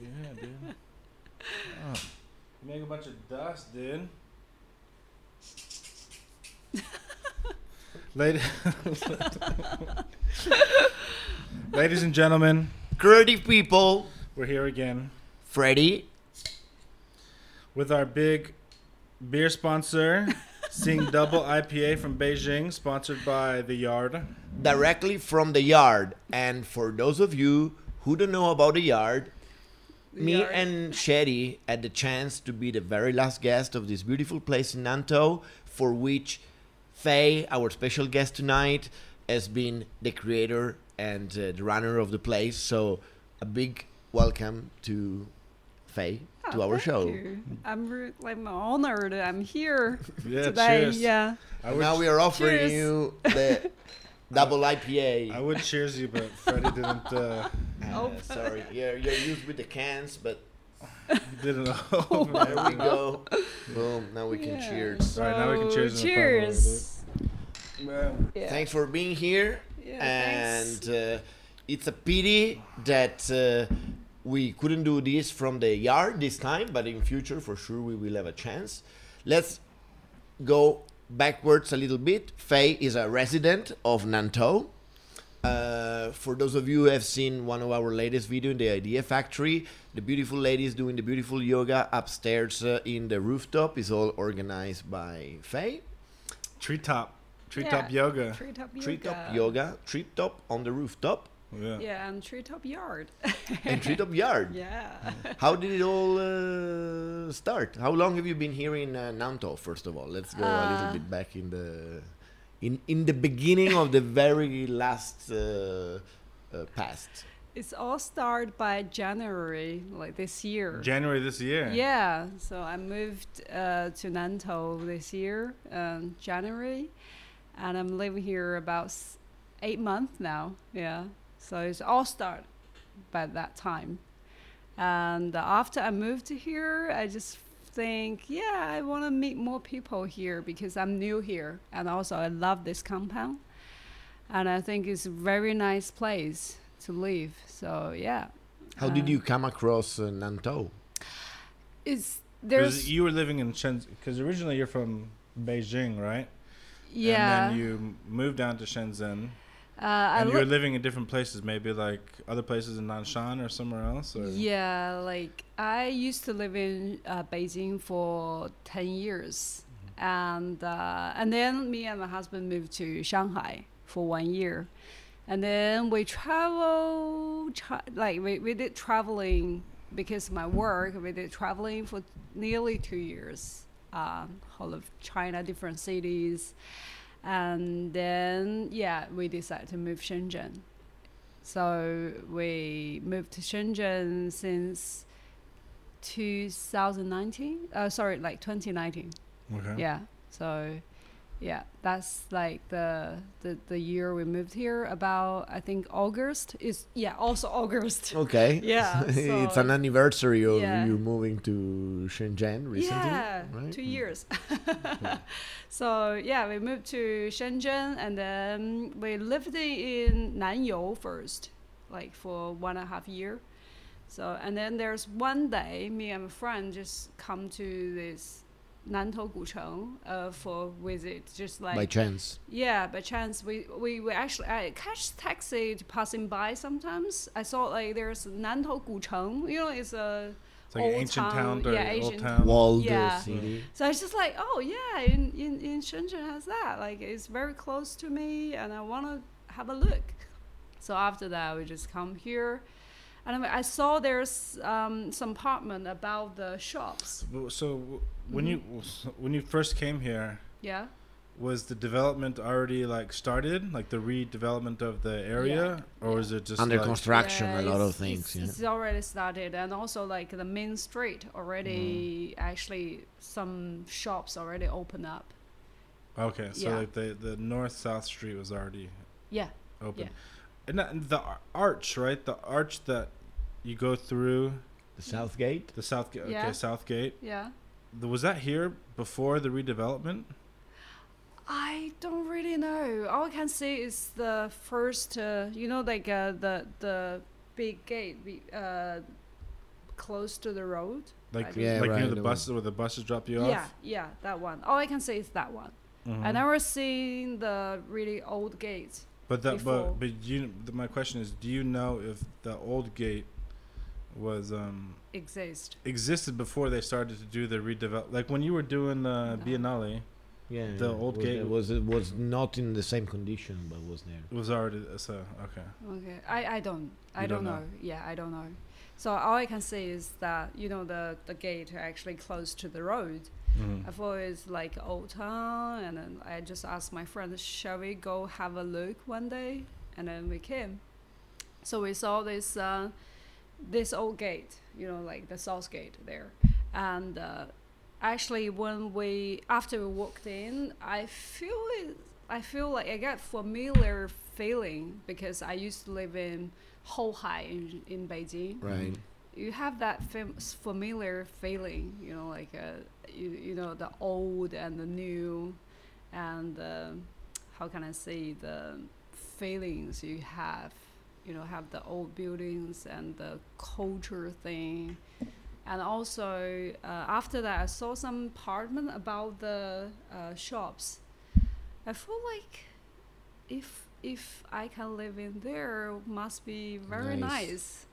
yeah, dude. Oh. Make a bunch of dust, dude. Lady- Ladies and gentlemen, Creative people, we're here again Freddy. with our big beer sponsor, Sing Double IPA from Beijing, sponsored by The Yard. directly from the yard. And for those of you who don't know about the yard, me Yard. and Shetty had the chance to be the very last guest of this beautiful place in Nantou, for which Faye, our special guest tonight, has been the creator and uh, the runner of the place. So a big welcome to Faye to Oh, our thank show. you. I'm re- like honored. I'm here Yeah, today. cheers. Yeah. I would, now we are offering Cheers. you the double IPA. I would cheers you, but Freddie didn't. Uh, Oh. Uh, sorry, yeah, you're used with the cans, but didn't Oh, open there we go. Boom! Now we can Yeah. cheers. All right, now we can cheers in the front row, Cheers. Man. Yeah. Thanks for being here, Yeah, and uh, it's a pity that uh, we couldn't do this from the yard this time, but in future, for sure, we will have a chance. Let's go backwards a little bit. Faye is a resident of Nantou. Uh, for those of you who have seen one of our latest video in the Idea Factory, the beautiful ladies doing the beautiful yoga upstairs uh, in the rooftop is all organized by Faye. Treetop. Treetop Yeah. yoga. Treetop yoga. Treetop yoga, treetop on the rooftop, Yeah. Yeah, and treetop yard. and treetop yard. yeah. How did it all uh, start? How long have you been here in uh, Nantou? First of all, let's go a little Uh, bit back in the in in the beginning of the very last uh, uh, past. It's all started by January, like this year. January this year. Yeah, so I moved uh, to Nantou this year, um, January, and I'm living here about s- eight months now. Yeah, so it's all started by that time. And after I moved to here, I just think, yeah, I want to meet more people here because I'm new here, and also I love this compound, and I think it's a very nice place to live. So yeah. How did Uh, you come across uh, Nantou? It's Because there's you were living in Shenzhen. Because originally you're from Beijing, right? yeah. And then you moved down to Shenzhen. Uh, I and you were li- living in different places, maybe like other places in Nanshan or somewhere else. Or yeah, like I used to live in uh, Beijing for ten years, and uh, and then me and my husband moved to Shanghai for one year, and then we travel tra- like we, we did traveling because of my work. We did traveling for nearly two years, um, whole of China, different cities, and then yeah, we decided to move Shenzhen. So we moved to Shenzhen since 2019. Uh, sorry, like 2019. okay. Yeah. So, yeah, that's like the, the the year we moved here. About I think August is yeah also August. Okay. Yeah, it's an anniversary of Yeah. you moving to Shenzhen recently. Yeah, right? two Mm. years. so yeah, we moved to Shenzhen and then we lived in Nanyou first, like for one and a half year. So and then there's one day, me and my friend just come to this Nantou Gucheng uh, for visit, just like By chance. yeah, by chance we we, we actually I catch taxi passing by sometimes. I saw like there's Nantou Gucheng, you know, it's a It's like old an ancient town, town, or yeah, old ancient town. Walled Yeah. city. so I was just like, oh yeah, in, in, in Shenzhen has that. Like it's very close to me, and I want to have a look. So after that, we just come here, and I, I saw there's um, some apartment about the shops. So w- when you Mm-hmm. w- when you first came here, Yeah, was the development already like started, like the redevelopment of the area, or was it just Under like, construction, Yeah, a lot of things. It's, Yeah. it's already started, and also like the main street already actually some shops already open up. Okay, so Yeah. like the the north south street was already Yeah, open, Yeah. and the arch, right? The arch that you go through The South Gate. the south gate. Yeah. Okay, south gate. yeah. Th- was that here before the redevelopment? I don't really know. All I can say is the first, uh, you know, like uh, the the big gate uh, close to the road. Like Yeah, like right, near the the one. buses where the buses drop you off. yeah, yeah, that one. All I can say is that one. Mhm. I never seen the really old gate. But that before. but but you my question is, do you know if the old gate was um exist. existed before they started to do the redevelop? Like when you were doing the No. Biennale, Yeah, The yeah, old was, gate- It was it was not in the same condition, but was there. it was already so okay. Okay, I, I don't I You don't, don't know. know. Yeah, I don't know. So all I can say is that you know the the gate are actually close to the road. Mhm. I thought it's like old town, and then I just asked my friend, "Shall we go have a look one day?" And then we came. So we saw this uh, this old gate, you know, like the south gate there, and uh, actually when we after we walked in, I feel it. I feel like I got familiar feeling because I used to live in Houhai in, in Beijing Right. you have that fam- familiar feeling, you know, like uh, you, you know the old and the new, and uh, how can I say the feelings you have, you know, have the old buildings and the culture thing, and also uh, after that I saw some apartment about the uh, shops. I feel like if if I can live in there, must be very Nice. nice.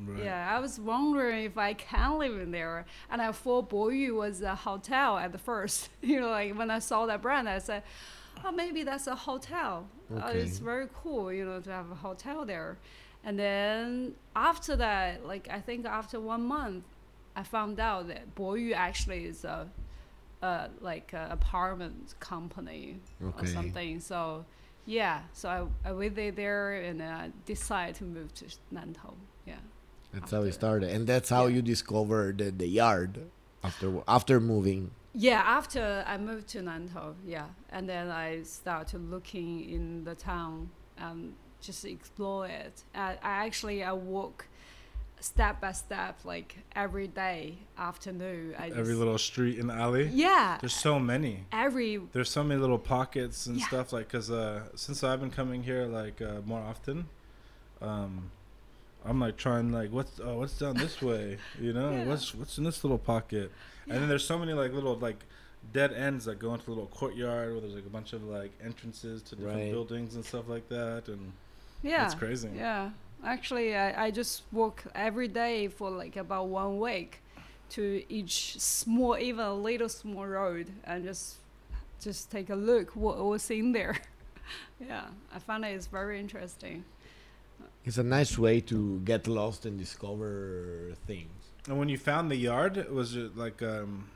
Right. Yeah, I was wondering if I can live in there. And I thought Boyu was a hotel at the first. you know, like when I saw that brand, I said, oh, maybe that's a hotel. Uh, it's very cool, you know, to have a hotel there. And then after that, like I think after one month, I found out that Boyu actually is a, uh, like a apartment company or something. So yeah, so I, I went there- there and I decided to move to Nantou. Yeah. That's how it started, and that's how Yeah. you discovered the, the yard after after moving. Yeah, after I moved to Nantou, yeah, and then I started looking in the town and just explore it. I, I actually I walk step by step, like every day afternoon. I Every just- little street and alley. yeah, There's so many. every There's so many little pockets and Yeah. stuff like because uh, since I've been coming here like uh, more often, um, I'm like trying like what's oh, what's down this way, you know? Yeah. What's what's in this little pocket? And then there's so many like little like dead ends that go into a little courtyard where there's like a bunch of like entrances to different Right. buildings and stuff like that, and yeah, it's crazy. Yeah, actually, I, I just walk every day for like about one week to each small, even a little small road, and just just take a look what was in there. yeah, I find it is very interesting. It's a nice way to get lost and discover things. And when you found the yard, was it like um,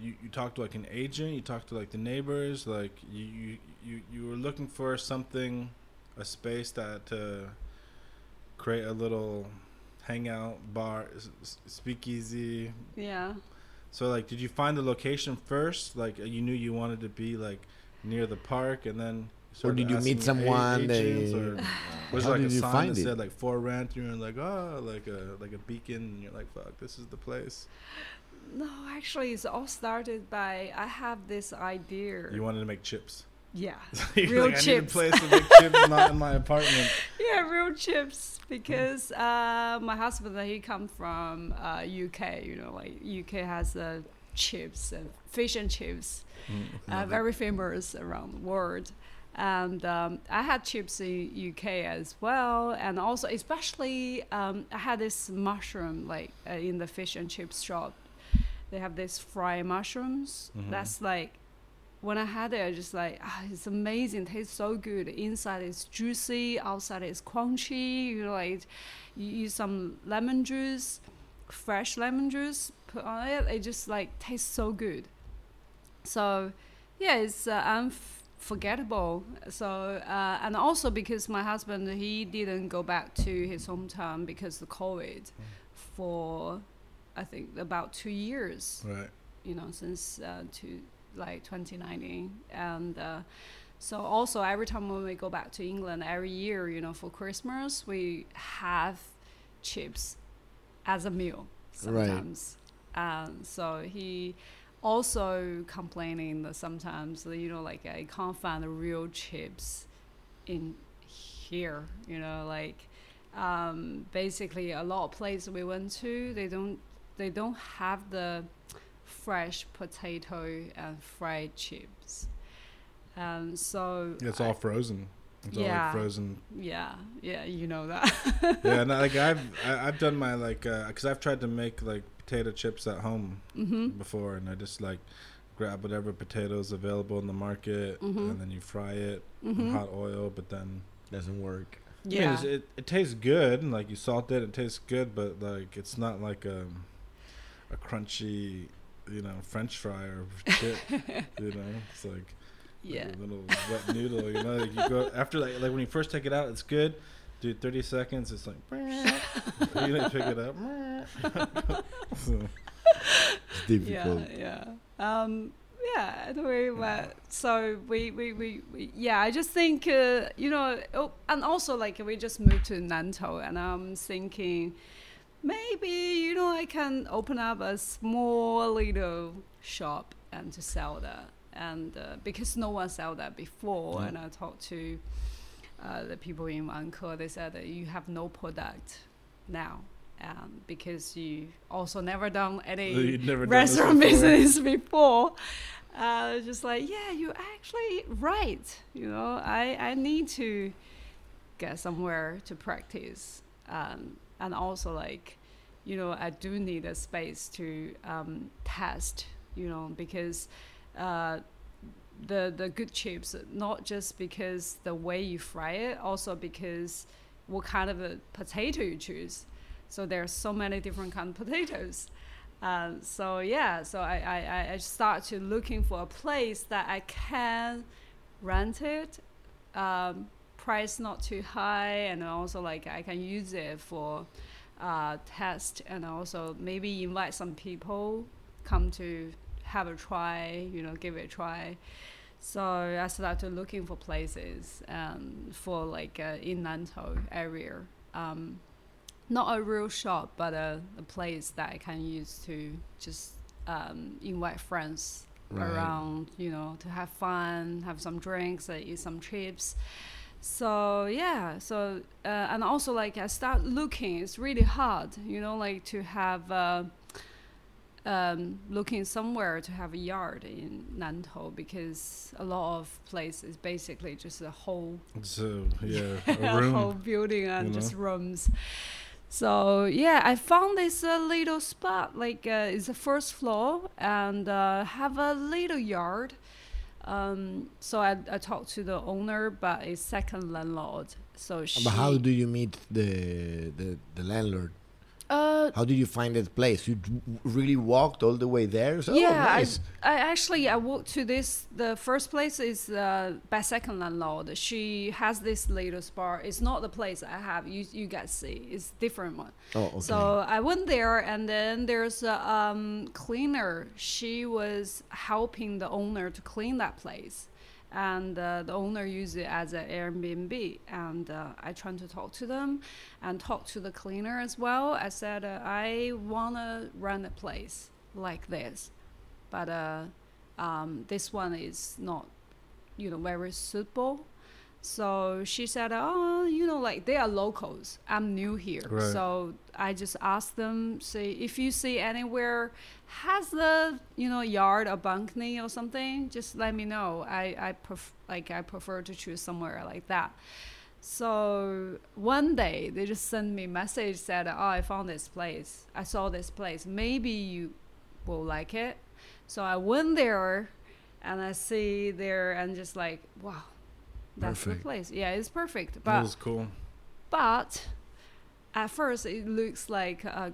you you talked to like an agent? You talked to like the neighbors? Like you you you, you were looking for something, a space that to create a little hangout bar, s- s- speakeasy. Yeah. So like, did you find the location first? Like you knew you wanted to be like near the park, and then. Or did you meet asking a- someone that- agents, or was How there like did a you sign find that it? said like for rent? And you're like, oh, like a like a beacon, and you're like, fuck, this is the place. No, actually, it's all started by I have this idea. You wanted to make chips. yeah. You're Real like, I need a chips. place to make chips, not in my apartment. yeah, real chips because uh, my husband he come from uh, UK. You know, like UK has uh, chips and fish and chips, uh, very famous around the world. And um, I had chips in UK as well, and also especially um, I had this mushroom like uh, in the fish and chips shop. They have this fried mushrooms. Mhm. That's like when I had it, I just like ah, it's amazing. It Tastes so good. Inside is juicy, outside is crunchy. You know, like you use some lemon juice, fresh lemon juice, put on it. It just like tastes so good. So, yeah, it's uh, unforgettable. So, uh, and also because my husband he didn't go back to his hometown because of COVID for I think about two years Right. you know since uh, to like 2019 and uh, so also every time when we go back to england every year you know for christmas we have chips as a meal Right. sometimes and so he also complaining that sometimes you know like I can't find the real chips in here. You know, like um, basically a lot of places we went to, they don't they don't have the fresh potato and fried chips. Um, so It's I- all frozen. It's all Yeah. like frozen. yeah, yeah, you know that. yeah, and like I've I, I've done my like because I've tried to make like potato chips at home hmm before, and I just like grab whatever potatoes available in the market, Mhm. and then you fry it in hmm hot oil. But then Doesn't work. I mean, Yeah. it it tastes good, and like you salt it, it tastes good, but like it's not like a a crunchy, you know, French fry or chip. you know, it's like yeah. a little wet noodle. You know, like you go after like like when you first take it out, it's good. Do 30 seconds, it's like you didn't pick it up. So, It's difficult. Yeah, yeah. Um, yeah, anyway, but so we, we, we, we yeah, I just think, uh, you know, oh, and also like we just moved to Nantou and I'm thinking maybe, you know, I can open up a small little shop and to sell that. And uh, because no one sell that before, Yeah. and I talked to uh, the people in Vanke, they said that you have no product now. Um, because you also never done any never done restaurant before. business before. Uh, just like, yeah, you're actually right. You know, I, I need to get somewhere to practice. Um, and also, like, you know, I do need a space to um, test, you know, because uh, the, the good chips, not just because the way you fry it, also because what kind of a potato you choose. So there's so many different kind of potatoes. Um, so yeah, so I, I- I start to looking for a place that I can rent it, um, price not too high, and also like I can use it for uh, test, and also maybe invite some people come to have a try, you know, give it a try. So I started looking for places um, for like uh, in Nantou area. Um, not a real shop, but a, a place that I can use to just um, invite friends Right. around, you know, to have fun, have some drinks, uh, eat some chips. So yeah, so uh, and also like I start looking. It's really hard, you know, like to have uh, um, looking somewhere to have a yard in Nantou because a lot of places basically just a whole so yeah, a a whole building and you just know? rooms. So yeah, I found this uh, little spot like uh, it's the first floor and uh, have a little yard. Um, so I, I talked to the owner, but it's second landlord. So she. But how do you meet the the, the landlord? Uh, How did you find that place? You really walked all the way there? So, yeah, oh, nice. I, I actually I walked to this. The first place is uh, by second landlord. She has this little bar. It's not the place I have. You you guys see, it's different one. oh, okay. So I went there, and then there's a um, cleaner. She was helping the owner to clean that place, and uh, the owner used it as an Airbnb. And uh, I tried to talk to them, and talk to the cleaner as well. I said uh, I wanna run a place like this, but uh, um, this one is not, you know, very suitable. So she said, "Oh, you know, like they are locals. I'm new here, Right. so I just asked them, say if you see anywhere has the you know yard or balcony or something, just let me know. I I pref- like I prefer to choose somewhere like that." So one day they just sent me a message said, "Oh, I found this place. I saw this place. Maybe you will like it." So I went there, and I see there and just like, wow, that's Perfect. the place. Yeah, it's perfect. That But was cool. but at first it looks like uh,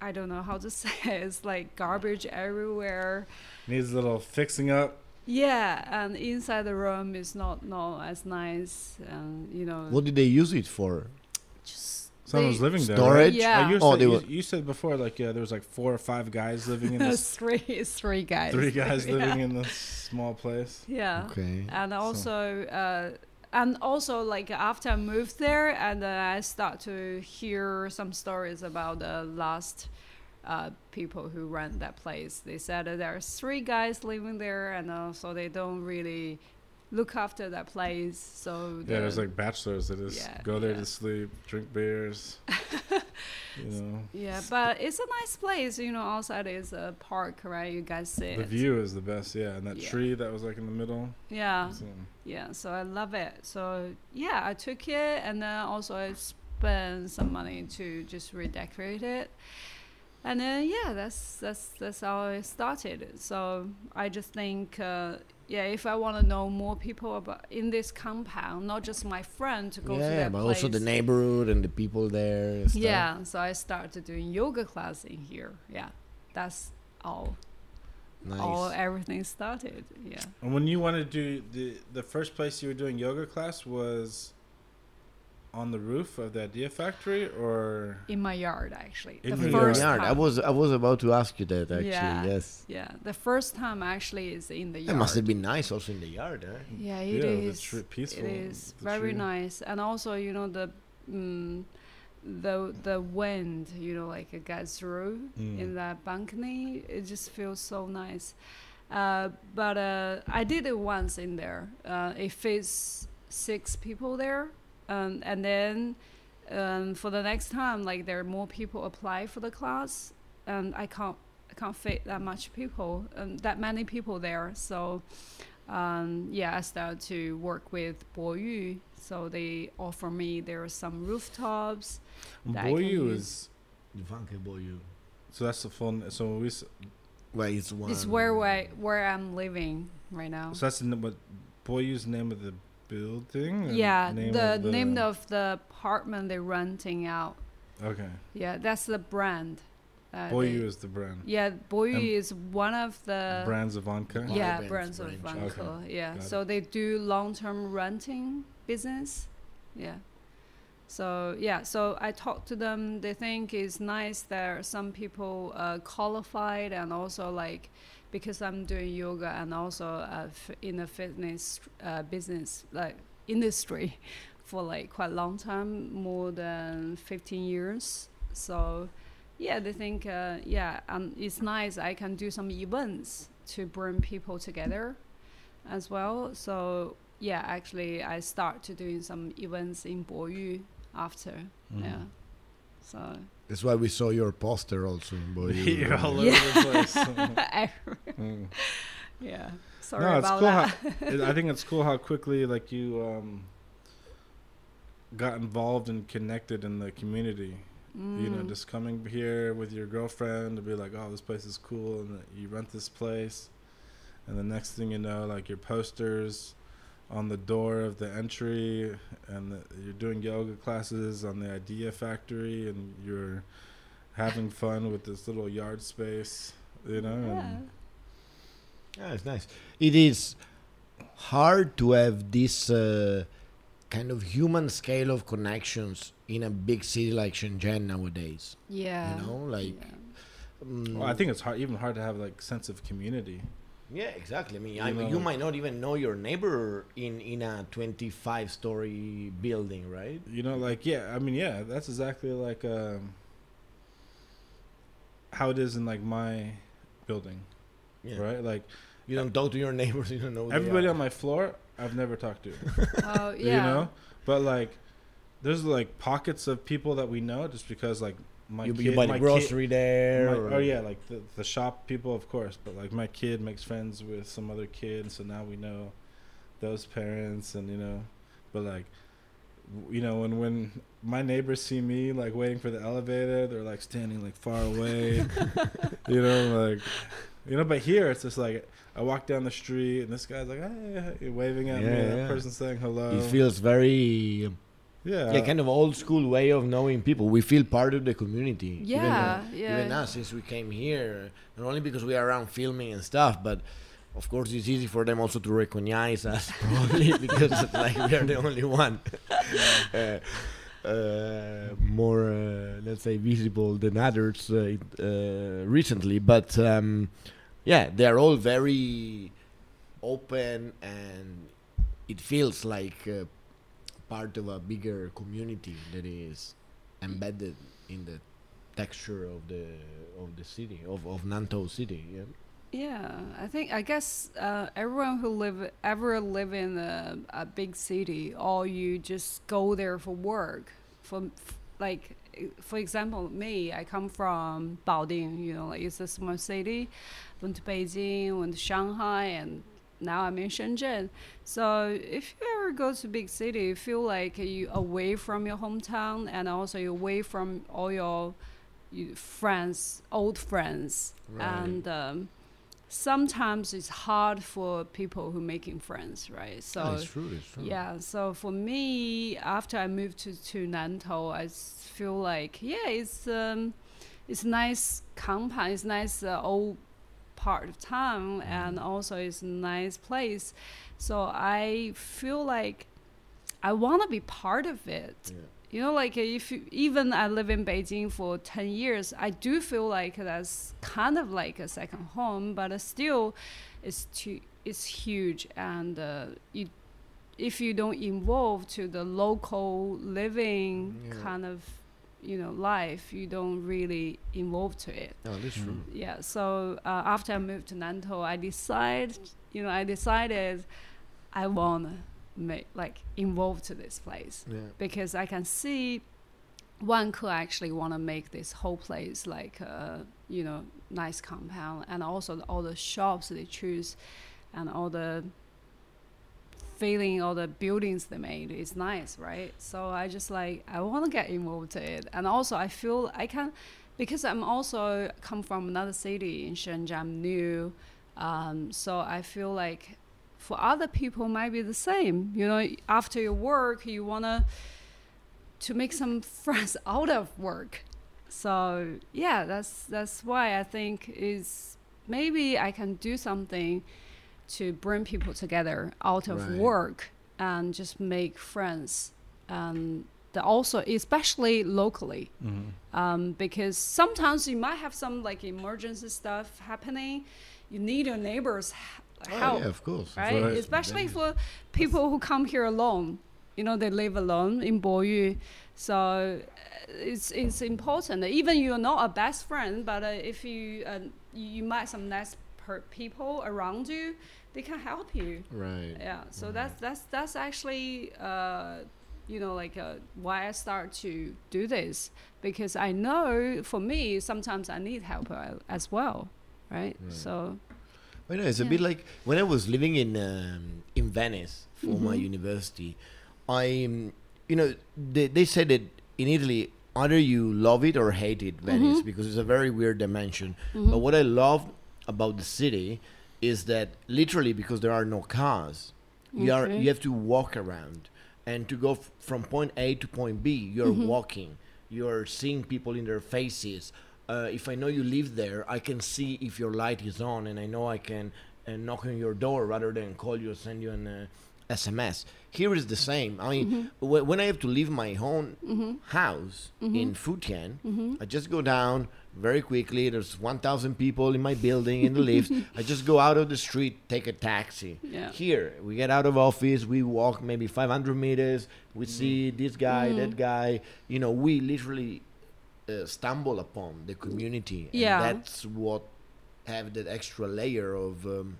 I don't know how to say it. It's like garbage everywhere. Needs a little fixing up. Yeah, and inside the room is not not as nice, and you know, what did they use it for? just Someone was living there. Storage? Right? Yeah. Oh, you, Oh, said, they you, were- you said before, like yeah, there was like four or five guys living in this. three three guys. three guys Yeah. living in this small place. Yeah. Okay. and So- also uh, and also like after I moved there and uh, I start to hear some stories about the last uh, people who run that place. They said that there are three guys living there, and also they don't really look after that place. So Yeah, there's like bachelors that just Yeah, go there yeah. to sleep, drink beers. you know, yeah, but it's a nice place. You know, outside is a park, right? You guys see the it. view is the best. Yeah, and that Yeah. tree that was like in the middle. Yeah, So, yeah. So I love it. So yeah, I took it, and then also I spent some money to just redecorate it. And then yeah, that's that's that's how it started. So I just think uh, yeah, if I want to know more people about in this compound, not just my friend to go to yeah, that but place. also the neighborhood and the people there. And stuff. Yeah, so I started doing yoga class in here. Yeah, that's all. nice. All everything started. Yeah. and when you wanted to do the the first place you were doing yoga class was on the roof of the Idea Factory, or In my yard, actually. In the your first yard. I time. was I was about to ask you that actually. Yeah. Yes. Yeah, the first time actually is in the yard It must have been nice also in the yard, eh? Yeah, yeah, it the is. tree- peaceful. It is the very tree. nice, and also you know the, mm, the the wind, you know, like it gets through Mm. in that balcony. It just feels so nice. Uh, but uh, I did it once in there. Uh, it fits six people there, um, and then um, for the next time, like there are more people apply for the class, and I can't I can't fit that much people, um, that many people there. So um, yeah, I started to work with Boyu. So they offer me there are some rooftops. that I can Boyu use. is Funky Boyu. so that's the fun. So we. s- Well, it's one. It's where I, where I'm living right now. So that's the n- what Boyu's name of the building. yeah, name the, of the name of the apartment they're renting out. Okay, Yeah, that's the brand. Uh, Boyu is the brand. yeah, Boyu And is one of the Brands of Anka. Yeah. yeah Brands brands of branch. Vanke. Yeah, Got so they do long-term renting business. Yeah. So yeah, so I talked to them. They think it's nice that some people uh, qualified and also like because I'm doing yoga and also uh, in the fitness uh, business like industry for like quite a long time, more than 15 years. So yeah, they think uh, yeah, um, it's nice. I can do some events to bring people together as well. So yeah, actually, I start to doing some events in Boyu after. Mhm. Yeah. So That's why we saw your poster also, boy. You're all over Yeah. the place. Mm. yeah. Sorry no, it's cool. that. How, it- I think it's cool how quickly like you um, got involved and connected in the community. You know, Mm. just coming here with your girlfriend to be like, "Oh, this place is cool," and you rent this place, and the next thing you know, like your posters on the door of the entry, and the, you're doing yoga classes on the Idea Factory, and you're having fun with this little yard space. You know, yeah. and Yeah, it's nice. It is hard to have this uh, kind of human scale of connections in a big city like Shenzhen nowadays. Yeah. You know, like. yeah. mm, Well, I think it's hard, even hard to have like sense of community. Yeah, exactly. I mean, You I mean, you might not even know your neighbor in in a 25 story building, right? You know, like yeah, I mean yeah, that's exactly like um, how it is in like my building, Yeah. right? Like You don't talk to your neighbors. You don't know. everybody on my floor, I've never talked to. Oh yeah. You know, but like there's like pockets of people that we know just because like my you, kid, you buy my the kid- grocery there. my- or- oh yeah, like the the shop people, of course. But like my kid makes friends with some other kid, and so now we know those parents, and you know, but like, you know, when when my neighbors see me like waiting for the elevator, they're like standing like far away, you know, like, you know. But here it's just like I walk down the street, and this guy's like, hey, hey," waving at me. Yeah, That yeah. person's saying hello. He feels very yeah, yeah, kind of old school way of knowing people. We feel part of the community. Even, uh, Yeah, yeah. Even us, since we came here, not only because we are around filming and stuff, but of course it's easy for them also to recognize us, probably because like we are the only one uh, uh, more, uh, let's say, visible than others uh, uh, recently. But um, yeah, they are all very open, and it feels like. Part of a bigger community that is embedded in the texture of the of the city of of Nantou city. Yeah. Yeah, I think I guess uh, everyone who live ever live in a, a big city, or you just go there for work. For like, for example, me, I come from Baoding. You know, it's a small city. Went to Beijing, went to Shanghai, and now I'm in Shenzhen. So if you ever go to big city, you feel like you away from your hometown, and also you're away from all your you, friends, old friends, Right. and um, sometimes it's hard for people who making friends, right? So Oh, it's true. It's true. yeah, so for me, after I moved to to Nantou, I feel like yeah, it's um, it's nice compound, it's nice uh, old part of town, and also it's a nice place. So I feel like I want to be part of it. Yeah. You know, like if you, even I live in Beijing for ten years, I do feel like that's kind of like a second home, but still, it's too it's huge, and uh, you if you don't involve to the local living Yeah. kind of you know life, you don't really involve to it. No, that's true. Yeah. So uh, after I moved to Nantou, I decided, you know, I decided I wanna make like involve to this place Yeah. because I can see one could actually want to make this whole place like a you know nice compound and also all the shops they choose and all the feeling all the buildings they made is nice right? So i just like i want to get involved to it. And also i feel i can because i'm also come from another city in shenzhen new um, so i feel like for other people might be the same you know? After your work you want to to make some friends out of work. So yeah that's that's why i think is maybe i can do something to bring people together out of Right. work and just make friends and also especially locally Mm-hmm. um, because sometimes you might have some like emergency stuff happening you need your neighbors h- Oh, help yeah, of course. right? Right. Especially for people who come here alone. You know, they live alone in Boyu. So uh, it's it's important. Even you're not a best friend, but uh, if you uh, you might some nice per- people around you, they can help you. Right. Yeah. So that's that's that's actually uh, you know like uh, why I start to do this because I know for me sometimes I need help uh, as well, right? Right. So I know it's a bit like when I was living in um, in Venice for my Mhm. university. I, um, you know, they, they said that in Italy either you love it or hate it, Venice, Mhm. because it's a very weird dimension. mhm. But what I love about the city is that literally because there are no cars, you are you have to walk around, and to go f- from point A to point B, you're Mhm. walking. You're seeing people in their faces. Uh, if I know you live there, I can see if your light is on, and I know I can uh, knock on your door rather than call you or send you an uh, SMS. Here is the same. I mean, Mm-hmm. wh- when I have to leave my own house in Futian, Mm-hmm. I just go down very quickly. There's 1,000 people in my building in the lift. I just go out of the street, take a taxi. Yeah. Here, we get out of office, we walk maybe 500 meters, we see this guy, Mm-hmm. that guy. You know, we literally uh, stumble upon the community. And Yeah. that's what have that extra layer of um,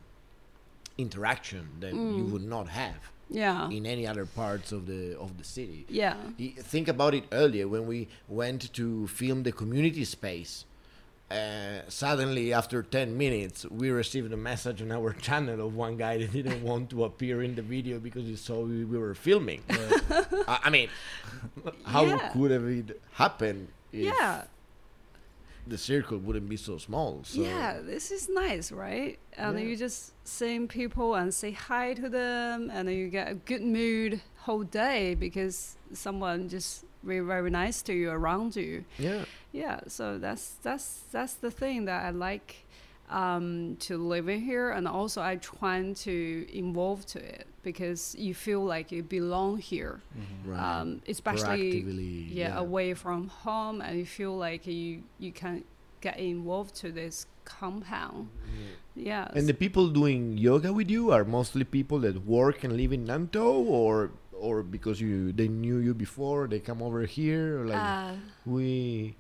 interaction that you Mm. would not have Yeah. in any other parts of the of the city. Yeah. Think about it earlier when we went to film the community space. Uh, suddenly, after 10 minutes, we received a message on our channel of one guy that didn't want to appear in the video because he saw we, we were filming. I, I mean, how Yeah. could have it happened if Yeah. the circle wouldn't be so small? So yeah. This is nice, right? And Yeah. you just seeing people and say hi to them, and then you get a good mood whole day because someone just very very nice to you around you. yeah, Yeah. So that's that's that's the thing that I like um, to live in here, and also I try to involve to it because you feel like you belong here. right. um, especially Proactively, yeah, away from home and you feel like you you can get involved to this compound yeah And the people doing yoga with you are mostly people that work and live in Nantou, or or because you they knew you before, they come over here. Like uh, we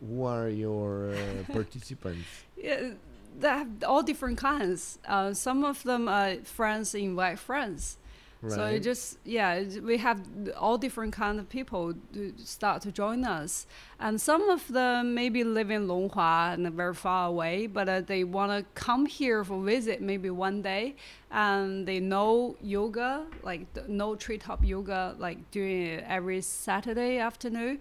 Who are your uh, participants? Yeah, they have all different kinds. Uh, some of them are friends invite friends. So it just yeah, we have all different kind of people to start to join us, and some of them maybe live in Longhua and very far away, but uh, they want to come here for visit maybe one day, and they know yoga like know treetop yoga like doing it every Saturday afternoon.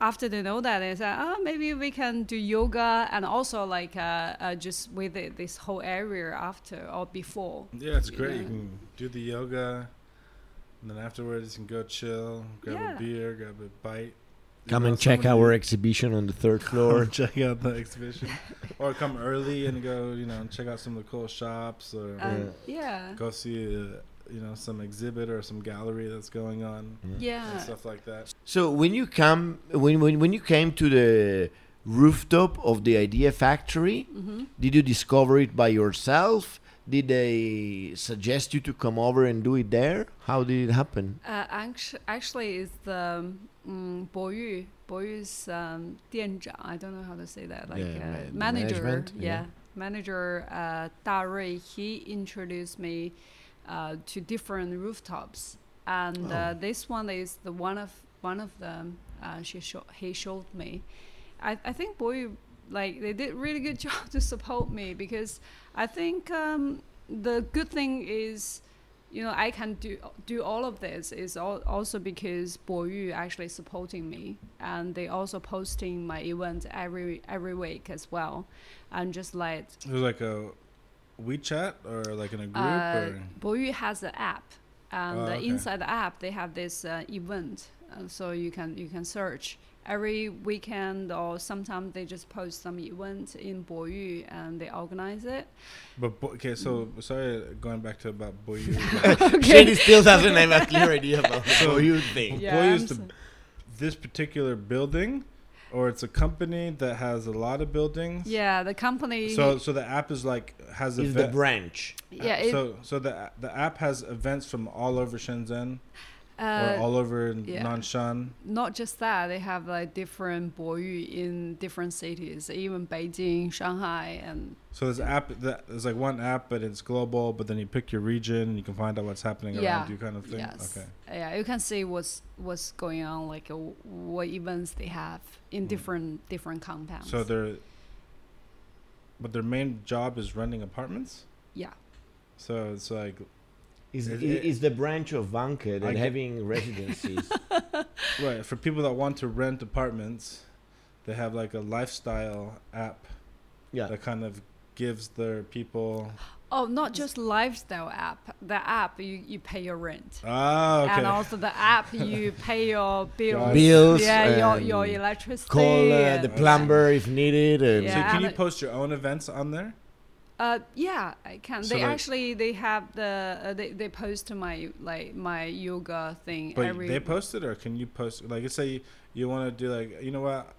After they know that, they say, "Oh, maybe we can do yoga and also like uh, uh, just with it, this whole area after or before." Yeah, it's great. You can do the yoga, and then afterwards you can go chill, grab Yeah. a beer, grab a bite. Come and check our who- exhibition on the third floor. and check out the exhibition, or come early and go, you know, check out some of the cool shops, or And yeah. go see, uh, you know some exhibit or some gallery that's going on yeah. Stuff like that. So when you come when, when when you came to the rooftop of the idea factory mm-hmm. did you discover it by yourself? Did they suggest you to come over and do it there? How did it happen? Uh, actually, actually it's the um, Boyu Boyu's um, I don't know how to say that. Like yeah, uh, manager. yeah, yeah, manager uh, he introduced me uh, to different rooftops, and uh, Oh. this one is the one of one of them. Uh, she show, he showed me. I, I think Boyu like they did really good job to support me because I think um, the good thing is you know I can do do all of this is al- also because Boyu actually supporting me and they also posting my event every every week as well and just like It was like a WeChat or like in a group, uh, Boyu has an app, and Oh, uh, okay. inside the app they have this uh, event, uh, so you can you can search every weekend or sometimes they just post some event in Boyu and they organize it. but bo- okay. So Mm. sorry, going back to about Boyu. Shady still doesn't have a clear idea about the So- you thing. Yeah. Boyu is the this particular building, or it's a company that has a lot of buildings. yeah, the company. So so the app is like has Is the event. branch. yeah, it, so so the the app has events from all over Shenzhen or uh, all over yeah. Nanshan. not just that, they have like different Boyu in different cities, even Beijing, Shanghai, and So this app that there's like one app, but it's global. But then you pick your region, you can find out what's happening Yeah. around you, kind of thing. Yes. Okay. Yeah, you can see what's what's going on, like uh, what events they have in Mm. different different compounds. So they're. but their main job is renting apartments. yeah, So it's like Is, Is is, it- is the branch of Vanke I that get- having residencies? right for people that want to rent apartments, they have like a lifestyle app yeah. that kind of gives their people. Oh, not just lifestyle app. The app you, you pay your rent, Ah, okay. and also the app you pay your bills. Bills Yeah, your your electricity. Call uh, the plumber if needed. And Yeah. so can you post your own events on there? Uh, yeah, I can. So, they like- actually they have the uh, they they post to my like my yoga thing But every. they post it, or can you post? Like, let's say you, you want to do like, you know what?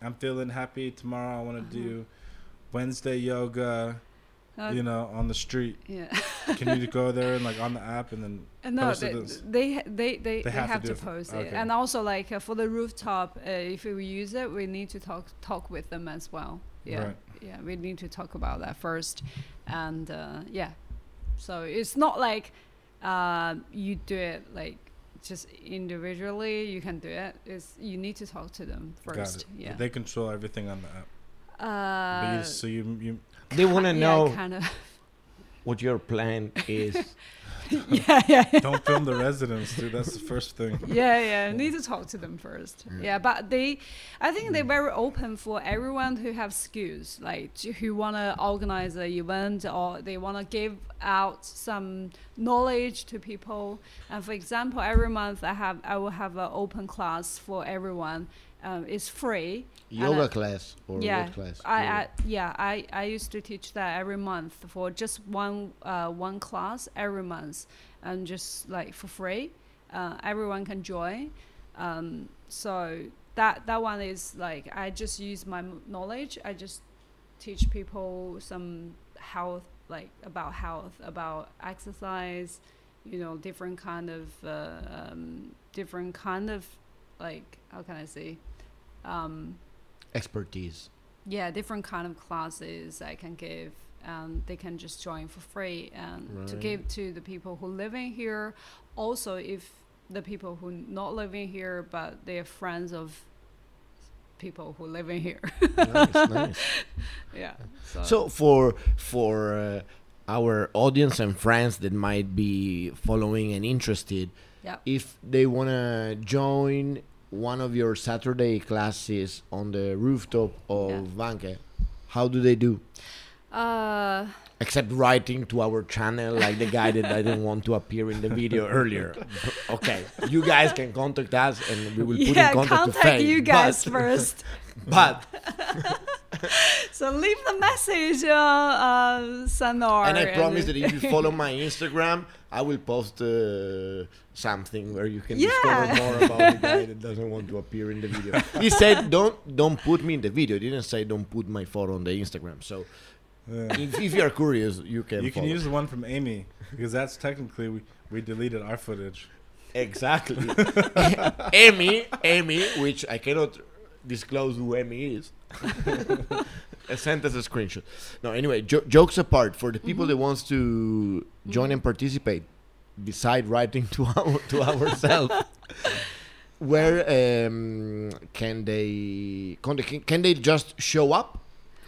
I'm feeling happy tomorrow. I want to Uh-huh. do Wednesday yoga. uh, you know, on the street. yeah. Can you go there and like on the app and then? Uh, No, post it they, they they they, they have have, to to, post it, Okay. and also like uh, for the rooftop, uh, if we use it, we need to talk talk with them as well. Yeah, Right. Yeah, we need to talk about that first, and uh, yeah, so it's not like uh, you do it like just individually. You can do it. It's you need to talk to them Got first. it. Yeah. They control everything on the app. But uh, you, so you you they want to yeah, know kind of. what your plan is. yeah, yeah. don't film the residents, dude. That's the first thing. yeah, yeah. Need to talk to them first. Yeah. Yeah, but they, I think they're mm. very open for everyone who have skills, like who want to organize an event or they want to give out some knowledge to people. And for example, every month I have I will have an open class for everyone. Um, it's free. Yoga uh, class or yeah, what class? I, I yeah I, I used to teach that every month for just one uh, one class every month and just like for free uh, everyone can join um, so that that one is like I just use my knowledge I just teach people some health like about health about exercise you know different kind of uh, um, different kind of like how can I say um, expertise. yeah different kind of classes i can give and they can just join for free and to give to the people who live in here also if the people who not living here but they're friends of people who live in here nice, nice. yeah so, So for for uh, our audience and friends that might be following and interested, if they wanna join one of your Saturday classes on the rooftop of Yeah. Vanke, how do they do? uh Except writing to our channel like the guy that I didn't want to appear in the video earlier. okay, you guys can contact us and we will put yeah in contact, to contact Faye. you guys but, first But so leave the message uh, uh Sanor and I promise that if you follow my Instagram, I will post uh, something where you can Yeah. discover more about the guy that doesn't want to appear in the video. He said, "Don't don't put me in the video." He didn't say, "Don't put my photo on the Instagram." So Yeah. if, if you are curious, you can. You can follow. use the one from Amy because that's technically we, we deleted our footage. exactly Amy, Amy, which I cannot disclose who Amy is. I sent us a screenshot. No, anyway, jo- jokes apart, for the people that wants to join and participate, beside writing to our to ourselves, where um, can they can they can they just show up,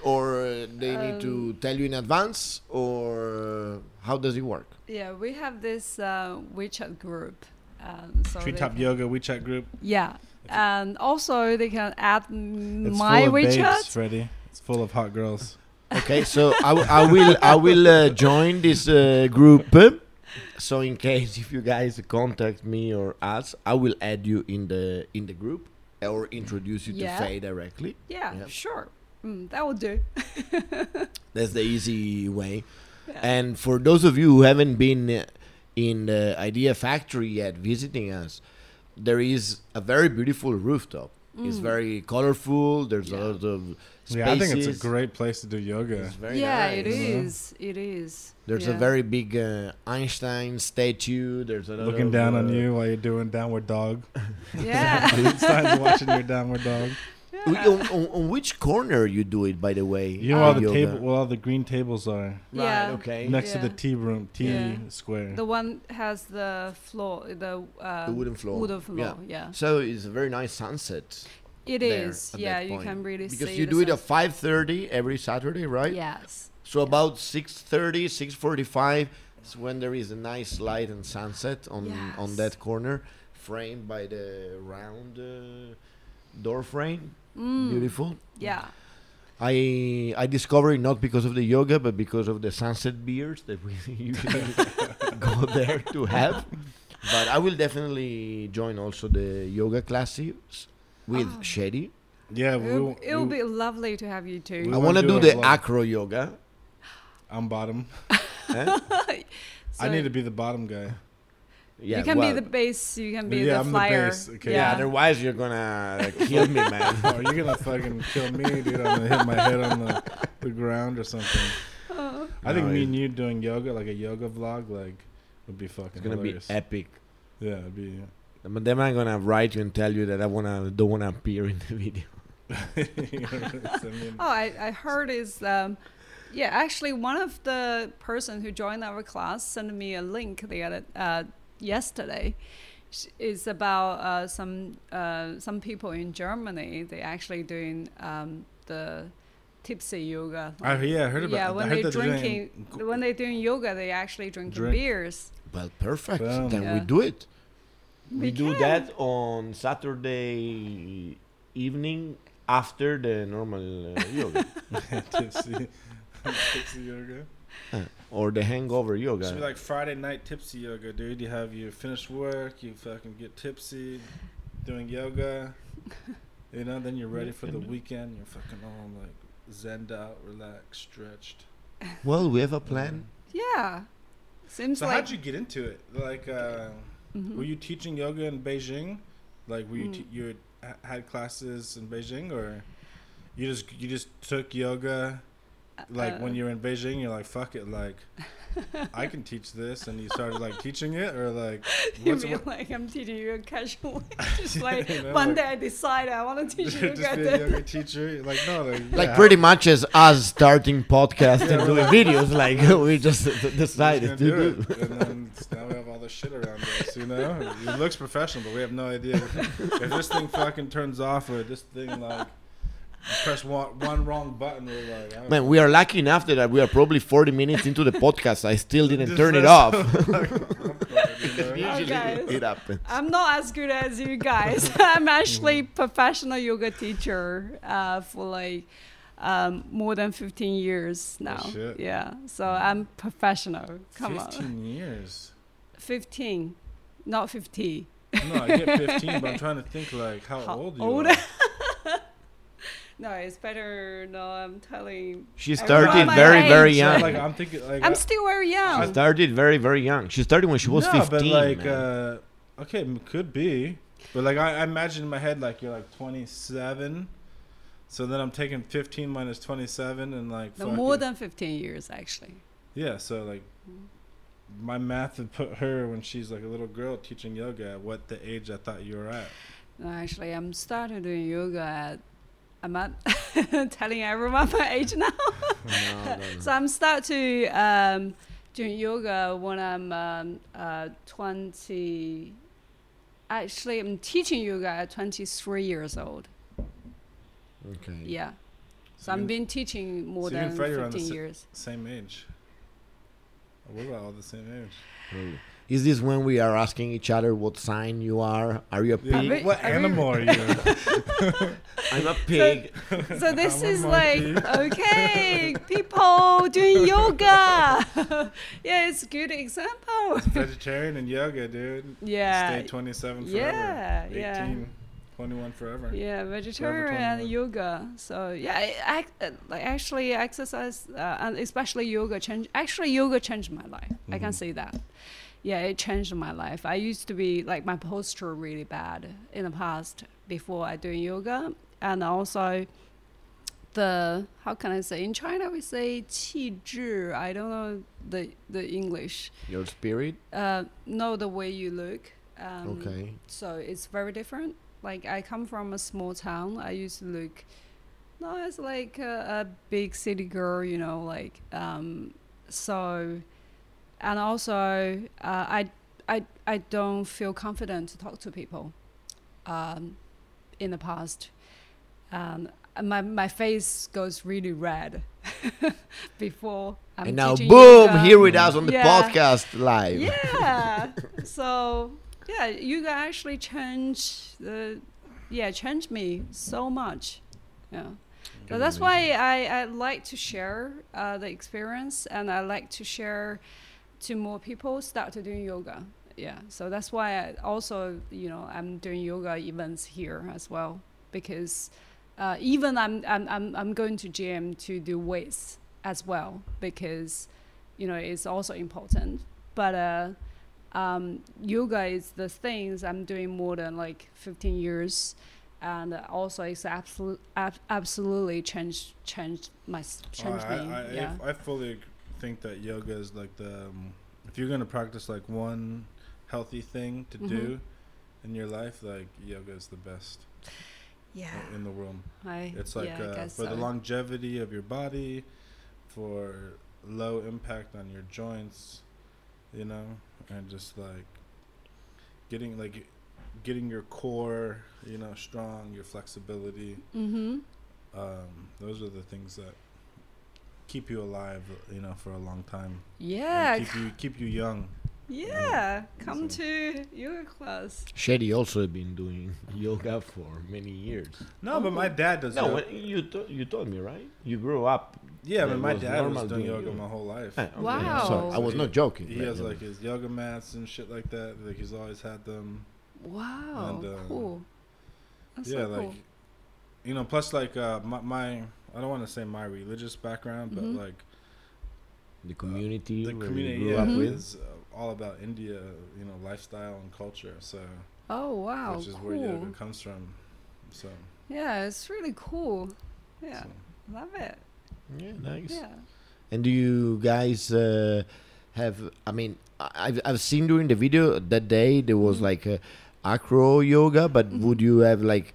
or they need to Um, tell you in advance, or how does it work? Yeah, we have this uh, WeChat group. Um, so they Treetop Yoga WeChat group. Yeah, and also they can add It's my full of WeChat. babes, Freddie. It's full of hot girls. Okay, so I, w- I will I will uh, join this uh, group. So in case if you guys contact me or us, I will add you in the in the group or introduce you Yeah. to Faye directly. Yeah, Yeah. sure. Mm, that will do. That's the easy way. Yeah. And for those of you who haven't been uh, in the Idea Factory yet visiting us, there is a very beautiful rooftop. It's Mm. very colorful. There's a lot of spaces. Yeah, I think it's a great place to do yoga. It's very yeah, nice. it is. It is. There's a very big uh, Einstein statue. There's a lot Looking of, down uh, on you while you're doing downward dog. Yeah. Einstein's watching your downward dog. We- on, on, on which corner you do it, by the way? You know where all the yoga? table, well, all the green tables are Right. Yeah. Okay. next to the tea room, tea Yeah. square. the one has the floor, the uh, The wooden floor. Wooden floor. Yeah. So it's a very nice sunset It there is. Yeah, you can really see it. because you do it at 5:30 every Saturday, right? Yes. So about 6:30, 6:45 is when there is a nice light and sunset on on that corner, framed by the round uh, door frame. Mm, Beautiful. Yeah. I I discovered it not because of the yoga, but because of the sunset beers that we usually go there to have. But I will definitely join also the yoga classes with Ah. Shady. yeah, It we, will it will we- be lovely to have you We too. I wanna do do the vlog. acro yoga. I'm bottom. eh? I need to be the bottom guy. Yeah, you can well, be the base. You can be Yeah, the I'm the flyer. base, okay. yeah. Otherwise, you're gonna kill me, man. oh, you're gonna fucking kill me, dude. I'm gonna hit my head on the, the ground or something. Oh. I think No, me and you doing yoga, like a yoga vlog, like would be fucking It's gonna hilarious. be epic. yeah, it'd be. But then I'm gonna write you and tell you that I wanna don't wanna appear in the video. Send me an- Oh, I, I heard is um, yeah. Actually, one of the person who joined our class sent me a link the other uh, yesterday. Sh- It's about uh, some uh, some people in Germany. They actually doing um, the tipsy yoga. I, yeah, I heard about. yeah, when they that they're doing drinking, when they're doing yoga, they actually drinking Drink. beers. Well, perfect. Boom. Then we do it. We, We do can. that on Saturday evening after the normal uh, yoga tipsy, tipsy yoga. Or the hangover It should be like Friday night tipsy yoga, dude. You have you finish work, you fucking get tipsy, doing yoga. You know, then you're ready for the weekend. You're fucking all like zenned out, relaxed, stretched. Well, we have a plan. Yeah, seems So like. how'd you get into it? Like, uh, Mhm. were you teaching yoga in Beijing? Like, were you Mm. te- you had classes in Beijing, or you just you just took yoga? Like when Uh, you're in Beijing, you're like, fuck it, like I can teach this, and you started like teaching it, or like You what's mean what, like I'm teaching you casually? Just like You know, one like- day I decide I want to teach you just be a yoga. yoga teacher? Like no, like, Like pretty much as us starting podcast Yeah, and doing right. videos, like we just d- just decided to gonna do. it. And then now we have all this shit around us, you know. It looks professional, but we have no idea if this thing fucking turns off or this thing like you press one, one wrong button. We're like, I don't Man, we are lucky enough that we are probably 40 minutes into the podcast. I still didn't Just turn it off. like, you know? Oh, guys. it happens. I'm not as good as you guys. I'm actually professional yoga teacher uh, for like um, more than 15 years now. Oh. Yeah, so I'm professional. Come on, 15 years. 15, not 50. No, I get 15, but I'm trying to think like how, How old you old? are. No, it's better. No, I'm telling. She Everyone started very, very age. So, young. like I'm thinking like I'm I- still very young. She young. started very, very young. She started when she was no, 15. but like uh, okay, m- could be, but like I, I imagine in my head like you're like 27. So then I'm taking 15 minus 27 and like no, more than 15 years actually. yeah. So like my math would put her when she's like a little girl teaching yoga at what the age I thought you were at. No, actually, I'm started doing yoga at. I'm not telling everyone my age now. No, no, no. So I'm start to um, doing yoga when I'm um, uh, 20. Actually, I'm teaching yoga at 23 years old. Okay. Yeah. So So I've been teaching more so than Freddie are on the 15 years. Same age. We're about all the same age. Really. Is this when we are asking each other what sign you are? Are you a pig? Are we- what are we- animal are you? I'm a pig. So this I'm is like okay, people doing yoga. yeah, it's a good example. Vegetarian and yoga, dude. Yeah. Stay 27 forever. Yeah, 18, yeah. 21 forever. Yeah, vegetarian and yoga. So yeah, I, I uh, like actually exercise uh, and especially yoga change. Actually, yoga changed my life. I can Mhm. say that. Yeah, it changed my life. I used to be like my posture really bad in the past before I doing yoga, and also the how can I say in China we say 气质. I don't know the the English. Your spirit? Uh, know the way you look. Um, Okay. so it's very different. Like I come from a small town. I used to look, no, as like a, a big city girl, you know, like um, so, and also uh, I I I don't feel confident to talk to people, um, in the past, um, my my face goes really red before I'm and now, boom, yoga. here with us on the Yeah. podcast live. Yeah. so yeah, you can actually change the yeah change me so much. Yeah. So that's why I, I like to share uh, the experience and I like to share to more people start to doing yoga. Yeah. So that's why I also you know I'm doing yoga events here as well because uh, even I'm, I'm I'm I'm going to gym to do weights as well because you know it's also important. But uh, um, yoga is the things I'm doing more than like 15 years, and also it's absolute ab- absolutely changed changed my Oh, changed I, me. I, yeah. I fully ag- think that yoga is like the um, if you're gonna practice like one healthy thing to Mhm. do in your life, like yoga is the best yeah. in the world. I, It's like yeah, uh, for the longevity of your body, for low impact on your joints, you know, and just like getting like getting your core, you know, strong, your flexibility. Mm-hmm. Um, those are the things that keep you alive, you know, for a long time. and Yeah. keep you keep you young. Yeah. Come So- to yoga class. Shady also been doing yoga for many years. No, but my dad does. No, yoga. when you to, you told me right. You grew up. yeah, but my was dad was normal doing doing yoga yoga. my whole life. Ah, okay, Wow. sorry, I was not joking. He but, has you like his yoga mats and shit like that. Like he's always had them. Wow. And, uh, cool. That's yeah, so like you know. Plus, like uh, my, my I don't want to say my religious background, but Mhm. like the community. the community grew yeah, up with. is uh, all about India, you know, lifestyle and culture. So Oh wow. which is cool. where yoga comes from. So, Yeah, it's really cool. Yeah, so. love it. Yeah, nice. Yeah. And do you guys uh, have. I mean, I- I've I've seen during the video that day there was like a acro yoga, but would you have like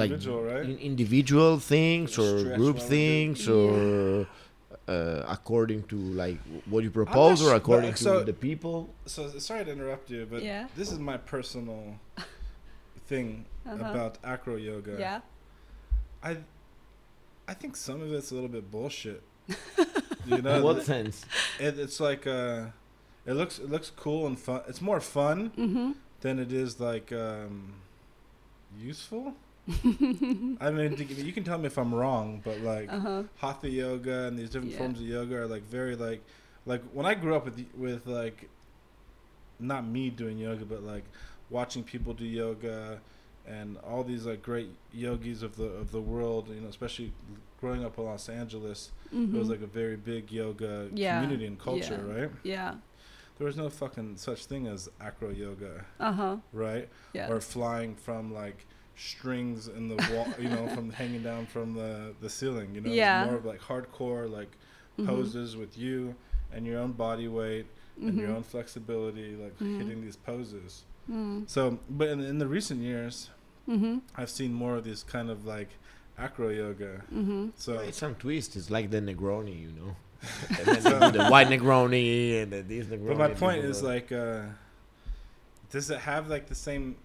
Individual, like right? in- individual things or Stretch group while we do- things or uh, according to like what you propose not or according but- to the people? so sorry to interrupt you, but Yeah. this is my personal thing Uh-huh. about acro yoga. Yeah. I I think some of it's a little bit bullshit. you In know, what sense? it, it's like uh, it looks it looks cool and fun. It's more fun Mm-hmm. than it is like um, useful. I mean, you can tell me if I'm wrong, but like Uh-huh. hatha yoga and these different Yeah. forms of yoga are like very like like when I grew up with with like not me doing yoga, but like watching people do yoga and all these like great yogis of the of the world, you know, especially growing up in Los Angeles, it was Mhm. like a very big yoga Yeah. community and culture, right? Yeah. There was no fucking such thing as acro yoga, Uh-huh. right? Yeah. Or flying from like strings in the wall, you know, from hanging down from the the ceiling, you know, Yeah. it's more of like hardcore like Mhm. poses with you and your own body weight and your Mhm. own flexibility, like Mhm. hitting these poses. Mm. So, but in, in the recent years, Mhm. I've seen more of these kind of like acro yoga. Mhm. So It's some twist. It's like the Negroni, you know. and then they the white Negroni and then this Negroni. But my point this is like, uh, does it have like the same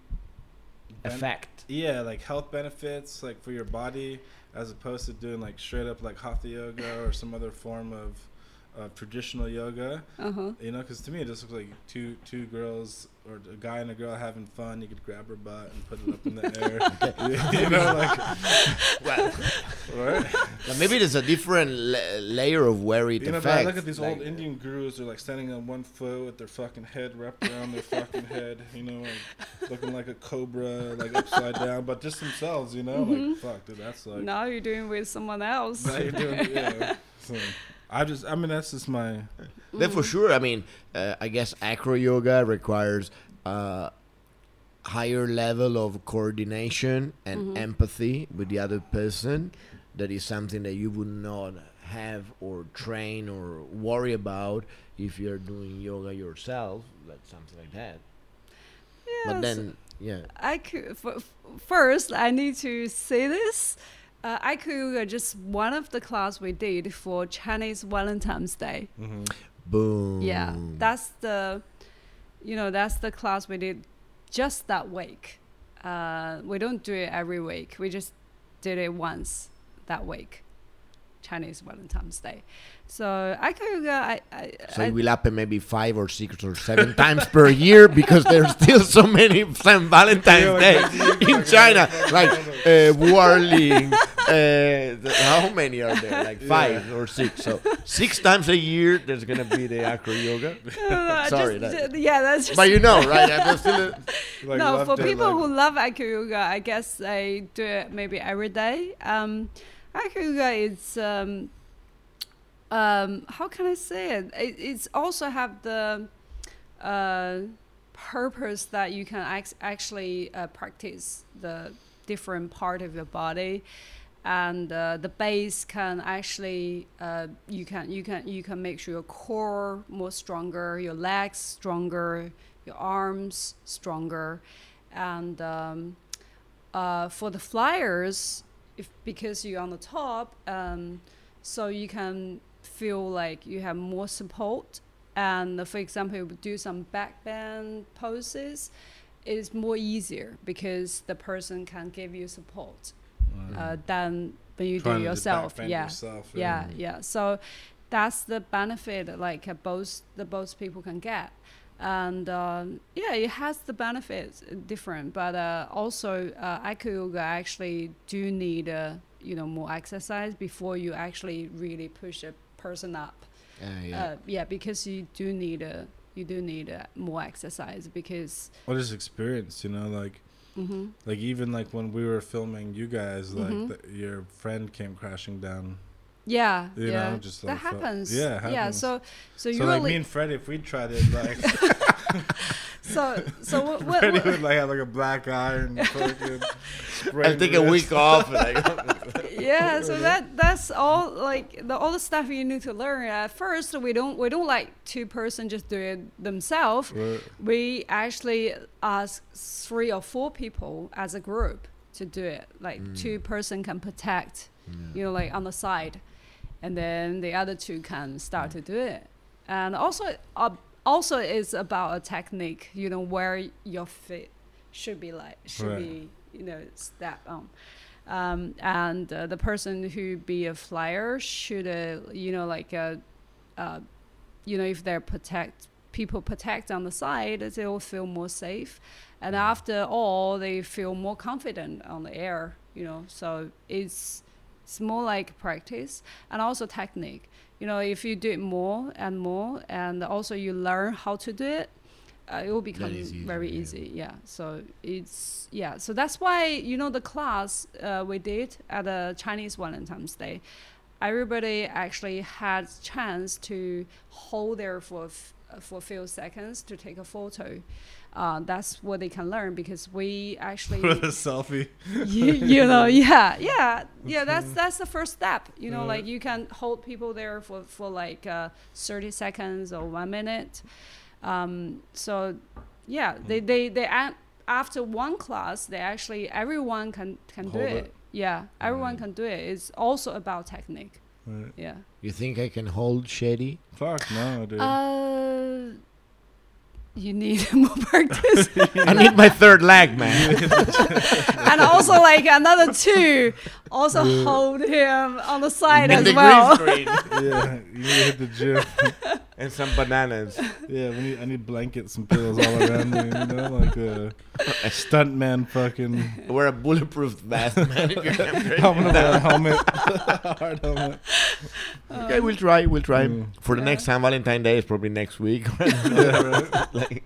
ben- effect. Yeah, like health benefits, like for your body, as opposed to doing like straight up like hatha yoga or some other form of, of traditional yoga. Uh-huh. You know, because to me it just looks like two two girls or a guy and a girl having fun. You could grab her butt and put it up in the air. you know, like Well, right. but maybe there's a different la- layer of where it You know, but I look at these like- old Indian gurus. They're like standing on one foot with their fucking head wrapped around their fucking head. You know, like, looking like a cobra, like upside down, but just themselves. You know, Mhm. like fuck, dude, that's like. now you're doing with someone else. Now you're doing, yeah. So, I just, I mean, that's just my. Then for sure, I mean, uh, I guess acro yoga requires a higher level of coordination and Mhm. empathy with the other person. That is something that you would not have or train or worry about if you're doing yoga yourself, like something like that. Yeah, but then, yeah, I could f- f- first. I need to say this. Uh, I could just one of the class we did for Chinese Valentine's Day. Mm-hmm. boom. Yeah, that's the, you know, that's the class we did just that week. Uh, we don't do it every week. We just did it once that week, Chinese Valentine's Day. So I could, uh, I, I, So I it will happen maybe five or six or seven times per year because there's still so many St. Valentine's Day in China. Like uh, Warling, uh, how many are there? Like five or six. So six times a year there's gonna be the acro yoga. uh, Sorry, just- that- yeah, that's just But you know, right? I'm just still, Like, no, for it, people like- who love acro yoga, I guess they do it maybe every day. Um, acro yoga is um, um, how can I say it? it it's also have the uh, purpose that you can ac- actually uh, practice the different part of your body and uh, the base can actually uh, you can you can you can make sure your core more stronger your legs stronger your arms stronger and um, uh, for the flyers if because you're on the top um, so you can feel like you have more support and for example you do some back bend poses it's more easier because the person can give you support uh, than when you do Trying to yourself. backbend yeah. yourself, yeah. Yeah so that's the benefit like uh, both the both people can get. And um, yeah it has the benefits uh, different but uh, also uh, acro yoga actually do need uh, you know more exercise before you actually really push a person up uh, yeah. uh, yeah because you do need a you do need uh, more exercise because What is experience? You know, like hmm like even like when we were filming you guys, like Mhm. the, your friend came crashing down. yeah You yeah know, just that like felt- happens Yeah, it yeah so so So you like really me and Fred, if we tried it, like so so what, what, Freddie what- would like have like a black eye and fucking. I'll take a week off. And I yeah so that that's all like the all the stuff you need to learn. At first we don't we don't like two person just do it themselves. Right. we actually ask three or four people as a group to do it. Like two person can protect you know like on the side and then the other two can start to do it. And also uh, also it's about a technique you know where your feet should be like should Right. be you know step on. Um, and uh, the person who be a flyer should uh, you know like uh, uh, you know if they're protect people protect on the side they'll feel more safe. And after all they feel more confident on the air you know. So it's it's more like practice and also technique you know if you do it more and more and also you learn how to do it uh, it will become easier, very yeah. easy. Yeah. So it's yeah. So that's why you know the class uh, we did at the chinese valentine's day everybody actually had chance to hold there for f- for a few seconds to take a photo uh, that's what they can learn because we actually With a selfie. you, you know yeah yeah yeah that's that's the first step you know Yeah. like you can hold people there for for like uh, 30 seconds or one minute um, so yeah they they they after one class they actually everyone can can do it. it. yeah everyone Mm. can do it it's also about technique Right. yeah You think I can hold Shady? Fuck no, dude. uh you need more practice I need my third leg, man. and also like another two also hold him on the side and as the well green screen. yeah, you need to hit the gym. And some bananas. Yeah, we need, I need blankets and pillows all around me. You know, like a, a stuntman fucking. Wear a bulletproof vest, man. If you can I'm gonna wear a helmet, hard helmet. Okay, we'll try. We'll try. Mm. For the Yeah. next time, Valentine Day is probably next week. Yeah, like,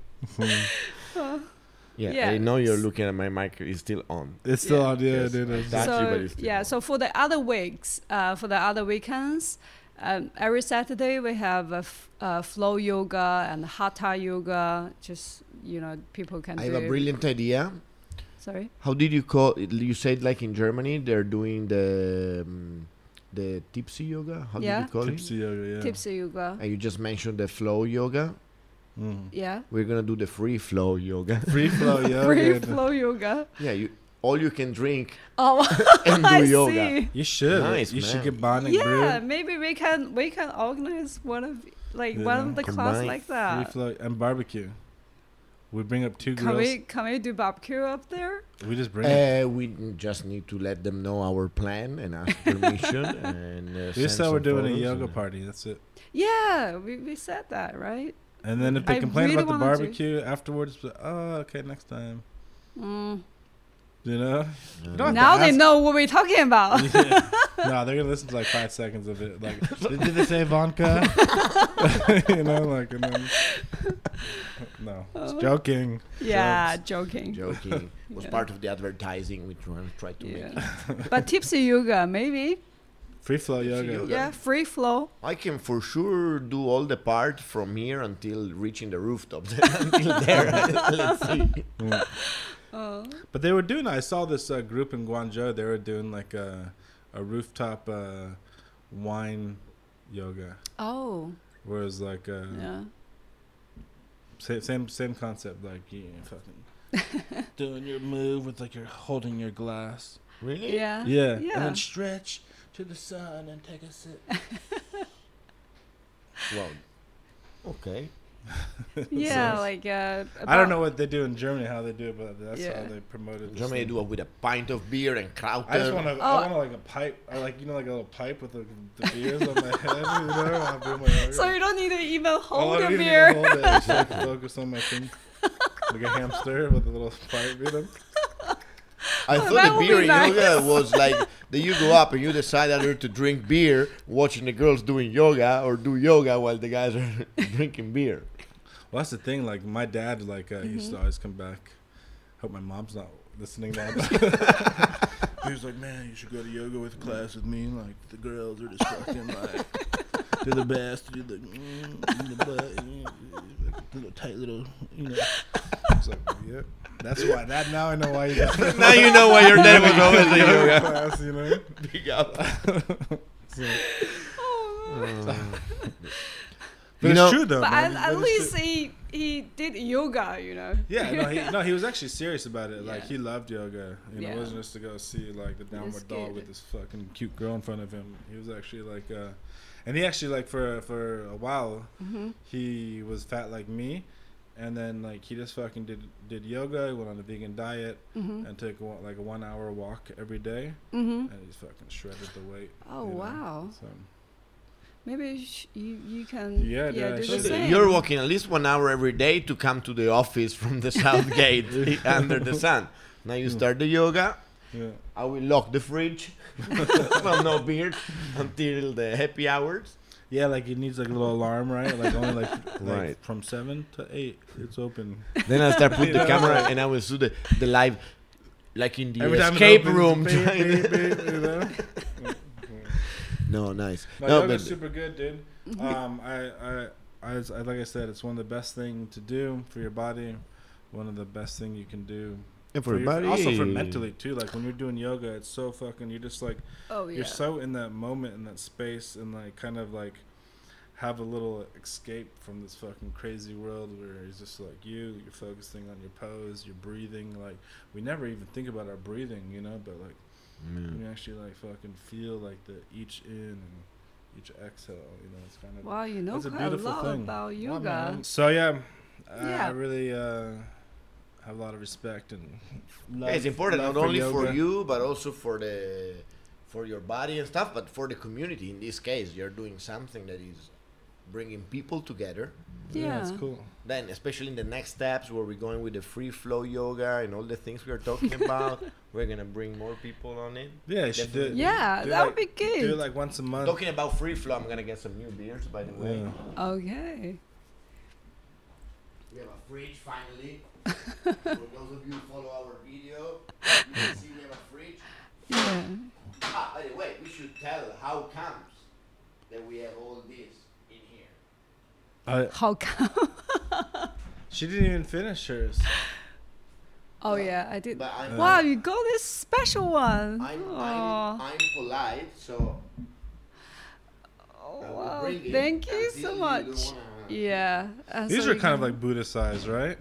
yeah, Yeah. I know you're looking at my mic. It's still on. It's still Yeah. on. Yeah, Yes. dude. it's- That- you, but so it's still yeah on. so for the other weeks uh, for the other weekends um, every saturday we have a f- uh, flow yoga and hatha yoga just you know people can I do have a brilliant idea. sorry How did you call? it? You said like in Germany they're doing the um, the tipsy yoga. How Yeah. did you call Tipsy yoga, yeah. tipsy yoga? And you just mentioned the flow yoga. Mm. yeah We're gonna do the free flow yoga. Free flow yoga. free flow yoga yeah, you all you can drink oh and do i yoga. see You should. Nice, you should get Bionic yeah Brew. maybe we can we can organize one of like one of the class Combine like Free that flow and barbecue. We bring up two can girls. we can we do barbecue up there We just bring. it. Uh, we just need to let them know our plan and ask permission. and uh, We send just said we're doing a yoga party. That's it. yeah we, we said that right And then if they I complain really about the wanna barbecue afterwards, but oh, okay, next time. mm. You know? Don't have to now they know what we're talking about yeah. No, they're gonna listen to like five seconds of it. Like, did, did they say Ivanka? you know, like, and then. No, it's joking. Yeah, joking. joking was Yeah. part of the advertising which we try, try to make. Yeah. but tipsy yoga, maybe. Free flow yoga. yoga. Yeah, free flow. I can for sure do all the part from here until reaching the rooftops. until there, let's see. Mm. Oh. But they were doing. I saw this uh, group in Guangzhou. They were doing like a, a rooftop uh, wine yoga, Oh, Whereas like uh, yeah. same same same concept. Like you fucking doing your move with like you're holding your glass. Really? Yeah. Yeah. Yeah. And then stretch to the sun and take a sip. Wow. Okay. Yeah, So- like uh, I don't know what they do in Germany, how they do it, but that's Yeah. how they promoted. In this Germany, thing. do it with a pint of beer and kraut. I just want to. Oh. I want like a pipe, or like you know, like a little pipe with the, the beers on my head. You know, my. So you don't need to even Oh, hold I your beer. Hold it. I just like focus on my thing, like a hamster with a little pipe. You know. I Oh, thought the beer be in nice. yoga was like that you go up and you decide either to drink beer, watching the girls doing yoga, or do yoga while the guys are drinking beer. Well, that's the thing. Like my dad, like uh, he used to always come back. Hope my mom's not listening now. But he was like, "Man, you should go to yoga with class with me. Like the girls are just fucking like they're the best. Do the, mm, the butt, mm, little tight little, you know." It's like, yep. That's why. That now I know why you got now you know why your dad was always the yoga. class, you know. Big up. So, Oh, but You it's true though. but man. at, at least true. he he did yoga, you know. Yeah, no, he, no, he was actually serious about it. Like Yeah. he loved yoga. You know, Yeah. it wasn't just to go see like the downward dog with this fucking cute girl in front of him. He was actually like, uh, and he actually like for for a while hmm he was fat like me, and then like he just fucking did did yoga. He went on a vegan diet hmm and took one, like a one hour walk every day, hmm and he's fucking shredded the weight. Oh you know? wow. So Maybe sh- you you can Yeah, yeah, yeah, do the the- same. You're walking at least one hour every day to come to the office from the south gate under the sun. Now you start the yoga. yeah. I will lock the fridge. well, no beer until the happy hours. Yeah, like it needs like a little alarm, right? Like only like, like Right. from seven to eight, it's open. Then I start put the Yeah. camera and I will do the, the live, like in the Every escape room. beep, trying beep, beep, you know? no, nice. No, no, yoga's but super good, dude. Um, I, I, I, I, like I said, it's one of the best thing to do for your body. One of the best thing you can do and for for your- body. also for mentally too. Like when you're doing yoga, it's so fucking. You're just like oh yeah. you're so in that moment in that space and like kind of like have a little escape from this fucking crazy world where it's just like you. You're focusing on your pose, your breathing. Like we never even think about our breathing, you know. But like Mm. when you actually like fucking feel like the each in and each exhale, you know, it's kind of wow, you know It's a quite a, beautiful thing. about yoga. man. So yeah, I, Yeah. I really uh, have a lot of respect and love, Yeah, it's important love not only for you but also for the for your body and stuff, but for the community. In this case, you're doing something that is bringing people together. Yeah, it's Yeah. cool. Then, especially in the next steps, where we're going with the free flow yoga and all the things we are talking about, we're gonna bring more people on it. Yeah, you should do it. Definitely. Yeah, do that like, would be good. Do it good. like once a month. Talking about free flow, I'm gonna get some new beers, by the way. Yeah. Okay. We have a fridge finally. For those of you who follow our video, you can see we have a fridge. Yeah. Ah, by the way, we should tell how comes that we have all this in here. Uh, How come? she didn't even finish hers. Oh yeah, I did. But I'm, Wow, you got this special one. I'm, oh, I'm, I'm polite, so oh wow. Thank you so much. wanna- Yeah. uh, These so are you kind of like Buddha size, right?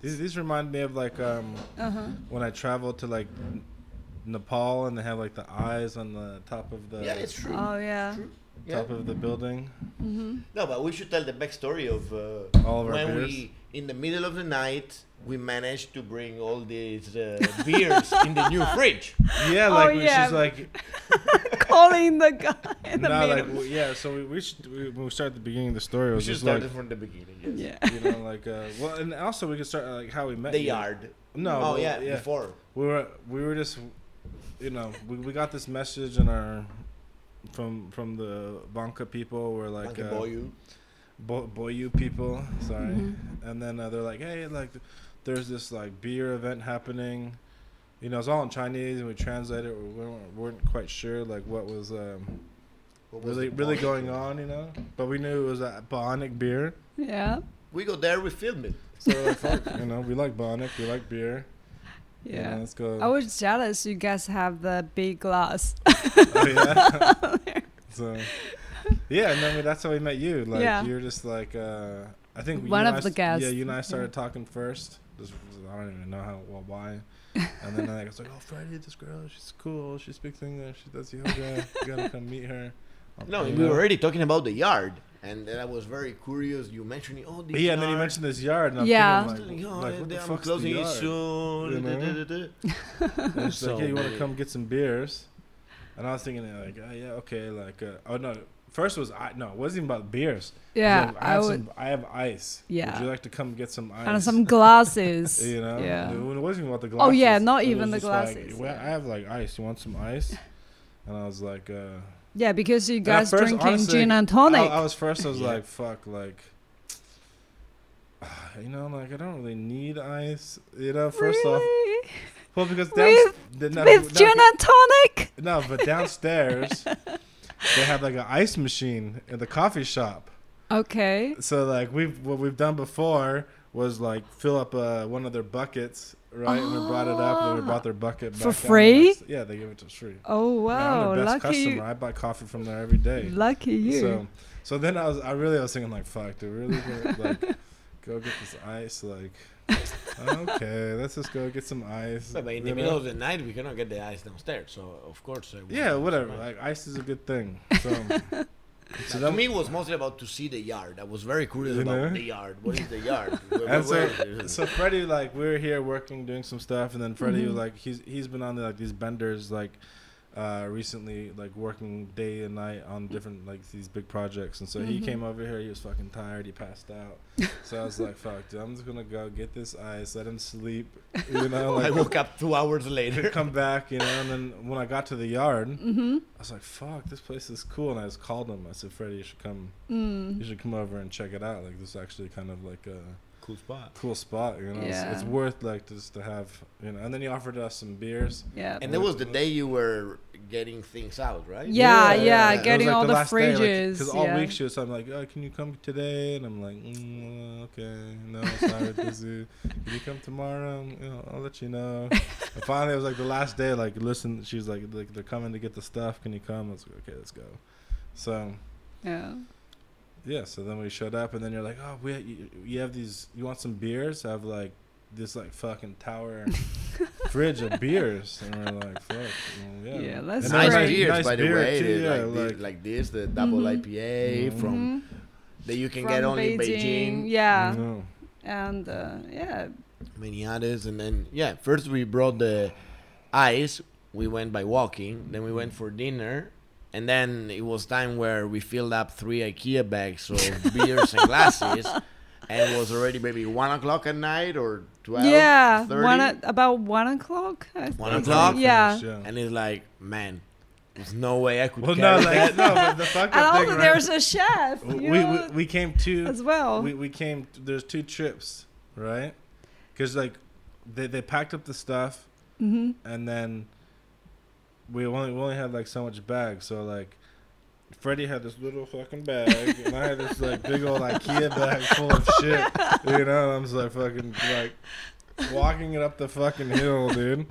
These these remind me of like um Uh-huh. when I traveled to like Nepal and they have like the eyes on the top of the Yeah, it's true. Oh yeah. True. Yeah. top of the building. Mm-hmm. No, but we should tell the backstory of uh, All of our when beers. we, in the middle of the night, we managed to bring all these uh, beers in the new fridge. Yeah, Oh, like we yeah. just like Calling the guy in the no, middle. like w- yeah. So we, we should we, when we start at the beginning of the story. It We was should just start like it from the beginning. Yes. yeah. you know like uh, well, and also we could start uh, like how we met. The you. yard. No. oh well, yeah, yeah. before. we were we were just you know we, we got this message in our from from the Vanke people were like Monkey uh, Boyu. Bo- Boyu people sorry Mhm. and then uh, they're like hey like there's this like beer event happening you know it's all in Chinese and we translated. we weren't, weren't quite sure like what was um What was really really going on you know but we knew it was a Bionic beer Yeah. We go there, we film it. so like you know we like Bionic we like beer you know, Yeah. let's I was jealous you guys have the big glass. Oh, yeah. so, yeah, and I mean that's how we met you. Like Yeah. you're just like uh, I think One of I the st- guests. Yeah, you and I started Yeah. talking first. This was, I don't even know how well why. And then I was like, oh, Freddie, this girl, she's cool. She speaks English. She does yoga. you gotta come meet her. Um, No, we know? were already talking about the yard, and then I was very curious. You mentioned, oh, this Yeah, and then you mentioned this yard. And I'm Yeah. thinking, Like, oh, like, like, what the I'm fuck's the closing it yard? soon. You know? da, da, da. Like, So yeah, you want to come get some beers? And I was thinking, like, oh, yeah, okay, like, uh, oh no. First was I no, it wasn't even about beers. Yeah, like, I, I have would. some, I have ice. Yeah. Would you like to come get some ice? And some glasses. You know. Yeah. It wasn't even about the glasses. Oh, yeah, not even the just like, glasses, "Well, yeah. I have like ice. You want some ice? And I was like, uh. Yeah, because you guys first, drinking honestly, gin and I, tonic. I was first. I was Yeah. like, fuck, like. You know, like I don't really need ice. You know, first off, well, because With- downst- no, With no, gin and tonic? No, but downstairs they have like an ice machine in the coffee shop. Okay. So like we've what we've done before, was like fill up uh, one of their buckets, right? And we brought it up, and then we brought their bucket For back down free? next- Yeah, they gave it to us free. Oh wow, I'm best lucky customer. you. I buy coffee from there every day. Lucky you. So, so then I was, I really I was thinking like, fuck, dude, really gonna, like go get this ice? Like, okay, let's just go get some ice. But in the middle of the night, we cannot get the ice downstairs. So of course. Yeah, whatever. Like ice is a good thing. So, so to then me, it was mostly about to see the yard. I was very curious You about know? the yard. What is the yard? Where- And where so, is so Freddie, like, we were here working, doing some stuff, and then Freddie Mhm. was like, he's he's been on like these benders, like, uh, recently, like working day and night on different like these big projects, and so he Mhm. came over here. He was fucking tired. He passed out. so I was like, fuck, dude, I'm just gonna go get this ice, let him sleep, you know, like, I woke up two hours later. Come back, you know, and then when I got to the yard, mm-hmm. I was like, "Fuck, this place is cool." And I just called him. I said, "Freddie, you should come. Mm. You should come over and check it out. Like, this is actually kind of like a Cool spot. cool spot. You know, it's, it's worth like just to have. You know." And then he offered us some beers. Yeah. And that was the day you were getting things out, right? Yeah, Yeah, yeah, it was, getting like, all the, last day, like, fridges. Because all yeah. week she was telling me like, "Oh, can you come today?" And I'm like, mm, "Okay, no, sorry, busy. Can you come tomorrow? You know, I'll let you know." and finally, it was like the last day. Like, listen, she's like, like "They're coming to get the stuff. Can you come?" I was like, "Okay, let's go." So yeah. Yeah, so then we showed up, and then you're like, "Oh, we you, you have these. You want some beers?" I have like this like fucking tower fridge of beers, and we're like, "Fuck, well, yeah." Yeah, that's And Nice great. beers, nice by the beer, way. too, yeah, like, thi- like- like this, the double Mhm. IPA from Mhm. that you can From get only in Beijing. Yeah. No. And uh, yeah. many others and then yeah first we brought the ice we went by walking then we went for dinner and then it was time where we filled up three ikea bags of beers and glasses and it was already maybe one o'clock at night or 12 yeah. 30, One at, about one o'clock. I One o'clock? Yeah. Finished, and it's like man there's no way i could Well, carry no, that. like, no, but the fucked And up thing, also right? there's a chef. we, You we, we came to as well. we, we came there's two trips right because like they, they packed up the stuff hmm and then we only we only had like so much bag so like Freddie had this little fucking bag and I had this like big old IKEA bag full of shit you know and I'm just like fucking like walking it up the fucking hill dude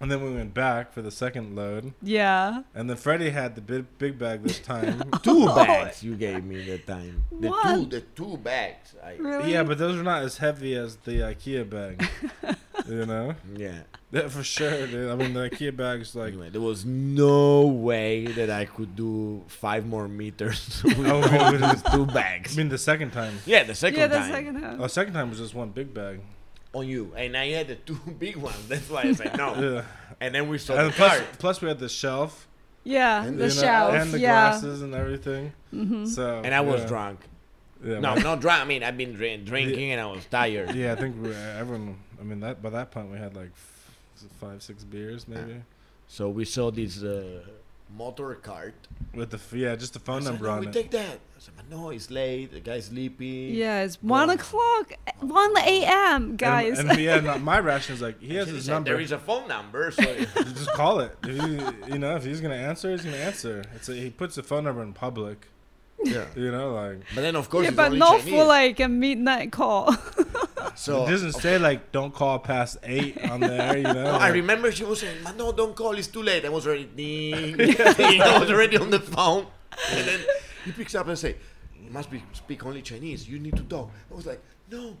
and then we went back for the second load Yeah. and then Freddie had the big big bag this time two bags you gave me that time the two What? the two bags I, Really? Yeah, but those are not as heavy as the IKEA bag. you know? yeah Yeah, for sure, dude. I mean, the IKEA bag's like. anyway, there was no way that I could do five more meters with Oh, all really? these I mean, the second time. Yeah, the second yeah, the second time. Oh, second time was just one big bag. On you, and I had the two big ones. That's why I said no. Yeah. And then we saw And the plus, cart. plus, we had the shelf. yeah, And the you know, shelf. And the yeah. glasses and everything. hmm So. And I was yeah. drunk. Yeah, No, not drunk. I mean, I've been drink, drinking and I was tired. Yeah, I think we, everyone. I mean, that by that point we had like f- five, six beers maybe. So we saw this uh, motor cart. With the yeah, just the I phone said, number no, on we it. take that. I said, "But no, it's late. The guy's sleepy. Yeah, it's one Well- o'clock, one a.m. Guys. And, and yeah, my ration is like he has his number. is a phone number. So just call it. If he, you know, if he's gonna answer, he's gonna answer. It's a, he puts the phone number in public. yeah. You know, like But then of course, yeah, but not Chinese. for like a midnight call. So it doesn't say like don't call past eight on there. You know, No, I remember she was saying, "Man, no, don't call. It's too late." I was already ding, ding. I was already on the phone, and then he picks up and say, "You must be speak only Chinese. You need to talk." I was like, "No."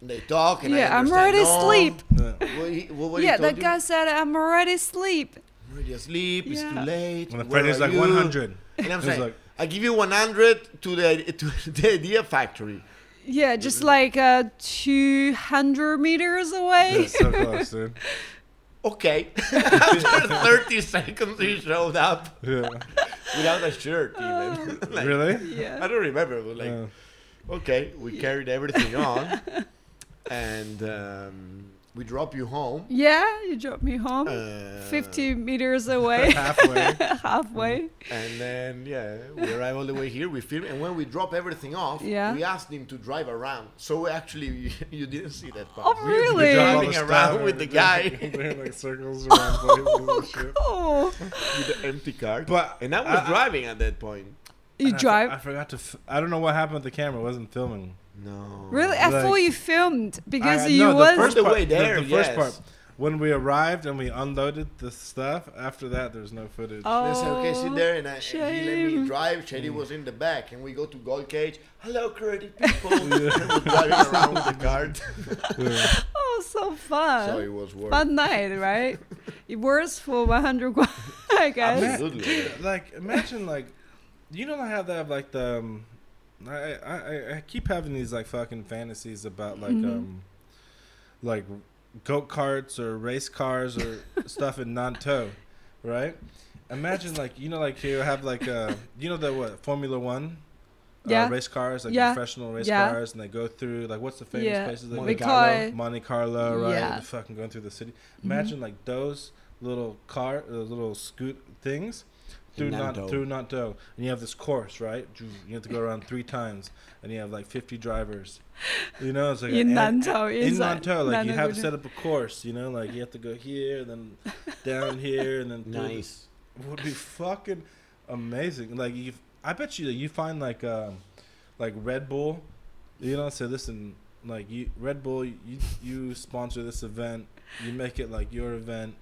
And they talk, and I yeah, I'm already "No." asleep. Yeah. What, he, what, what he Yeah, told that you? guy said I'm already asleep. I'm already asleep. It's too late. And the where Freddy's like you?" 100. And I'm saying, like- "I give you 100 to the to the idea factory." Yeah, just like uh, 200 meters away. Yeah, so close, dude. Okay. After 30 seconds, he showed up Yeah. Without a shirt, even. Like, really? Yeah. I don't remember. But like, Uh, okay, we carried everything on, and um, we drop you home. Yeah, you drop me home. Uh, 50 meters away, halfway. halfway. And then yeah, we arrive all the way here. We film, and when we drop everything off, Yeah. we asked him to drive around. So actually, you didn't see that part. Oh, really? We drop driving around with the and guy doing like circles around Oh, and cool. with the empty car. But and I was I- I- driving at that point. You And drive. I, forgot to. F- I don't know what happened with the camera. It wasn't filming. No. Really? I Like- thought you filmed because I- you no, the first The part, way there, The, the first part. When we arrived and we unloaded the stuff, after that, there's no footage. Oh, They said, okay, sit there, and, I, and he let me drive. Shady Mm. was in the back, and we go to Gold Cage. Hello, Curdy people. and we're driving around with the cart. Oh, so fun. so it was worth. Fun night, right? it works for 100 guan, I guess. Absolutely. like imagine like you don't have that like the um, I, I I- keep having these like fucking fantasies about like Mhm. um like go karts or race cars or stuff in Nantou, right? Imagine like you know like you have like uh you know the what Formula One. Yeah. Uh, race cars, like Yeah. professional race Yeah. cars, and they go through like what's the famous Yeah. places they Monte we go? call Carlo. Monte Carlo, right? Yeah. Fucking going through the city. Mhm. Imagine like those little car, those little scoot things through In not Nantou. through Nantou, and you have this course, right? You you have to go around three times, and you have like fifty drivers. You know, it's like In an- Nantou, in Nantou, like you have to set up a course. You know, like you have to go here, then down here, and then through the- Nice. would be fucking amazing. Like you, I bet you that you find like um, like Red Bull, you know. So listen, like you Red Bull, you you sponsor this event, you make it like your event.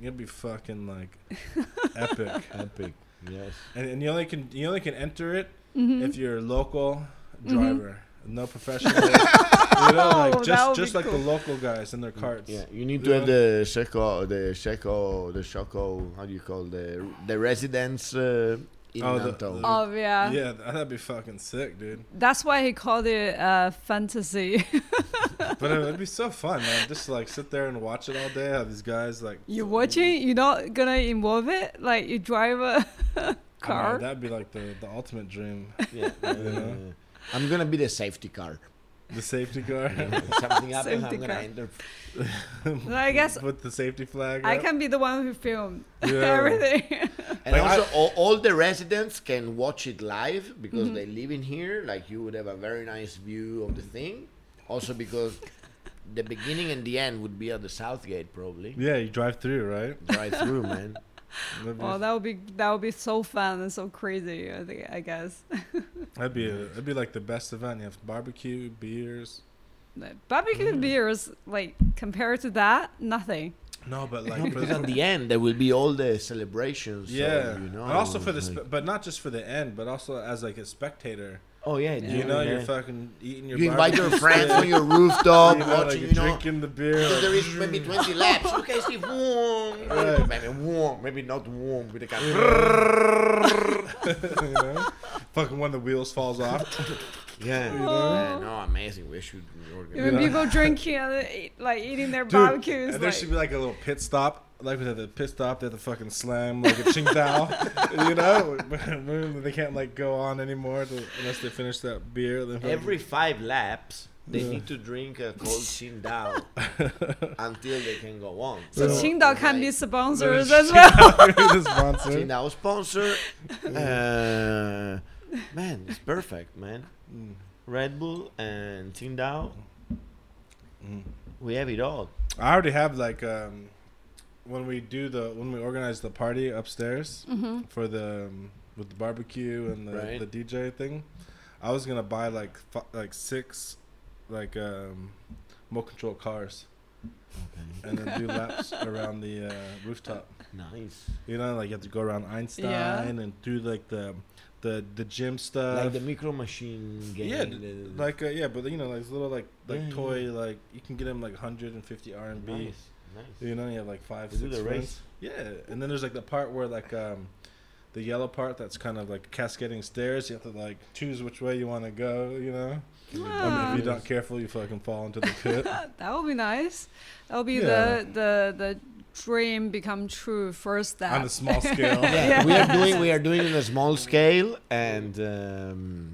You'll be fucking like epic, Epic. Yes. and, and you only can you only can enter it Mhm. if you're a local Mhm. driver, no professional. you know, like just just like cool. the local guys in their carts. Yeah, you need to Yeah. have the Checo, the Checo, the Choco. How do you call the the residents uh, in Oh, the- the- Oh, yeah. Yeah, that'd be fucking sick, dude. That's why he called it uh, fantasy. But it would be so fun, man. Just like sit there and watch it all day. How these guys like You're watching, you're not gonna involve it? Like, you drive a I know, car? that'd be like the the ultimate dream. yeah, You know? uh, I'm gonna be the safety car. The safety car something happens, Safety I'm gonna car. enter. I I guess with the safety flag. I up. can be the one who filmed Yeah. everything. And Like, also, all, all the residents can watch it live because Mhm. they live in here. Like you would have a very nice view of the thing. Also, because the beginning and the end would be at the South Gate, probably. Yeah, you drive through, right? Drive through, man. That'd be, Well, that would be that would be so fun and so crazy. I think I guess. that'd be a, that'd be like the best event. You have barbecue, beers. Barbecue Mm. beers, like compared to that, nothing. No, but like for because the, at the end there will be all the celebrations. so, yeah, you know. and also for the it's spe- like- but not just for the end, but also as like a spectator. Oh yeah, Yeah. You know, yeah. you're fucking eating your. you invite your friends on your rooftop, you know, watching. you're You know, drinking the beer. Like, there is maybe 20 laps. You can see warm, Right. maybe warm, maybe not warm with the car. you know, fucking when the wheels falls off. Yeah, You know? yeah, no, amazing. Wish We should organize. When know? people drinking and eat, like eating their Dude, barbecues, and there should be like a little pit stop. Like we with the pit stop, they have to fucking slam like a Qingdao, you know. they can't like go on anymore to, unless they finish that beer. Then fucking- Every five laps, they Yeah. need to drink a cold Qingdao until they can go on. so Yeah. Qingdao can be sponsors as well. the sponsor. Qingdao sponsor. Uh, man, it's perfect, man. Mm. Red Bull and Qingdao, Mm. we have it all. I already have like um, when we do the when we organize the party upstairs hmm for the um, with the barbecue and the, Right. the DJ thing. I was gonna buy like fi- like six like um, remote control cars and then do laps around the uh, rooftop. Nice. You know, like you have to go around Einstein Yeah. and do like the the the gym stuff. like the micro machine game. yeah, the- like uh, yeah, but you know, like little like like Yeah, toy like you can get them like 150 RMB. nice, nice. You know, you have like five, They do six the friends. race. Yeah, and then there's like the part where like um, the yellow part that's kind of like cascading stairs. You have to like choose which way you want to go. You know, I mean, if you're not careful, you fucking fall into the pit. that would be nice. That would be Yeah. the the the dream become true first step. on a small scale. yeah, we are doing we are doing it on a small scale, and um,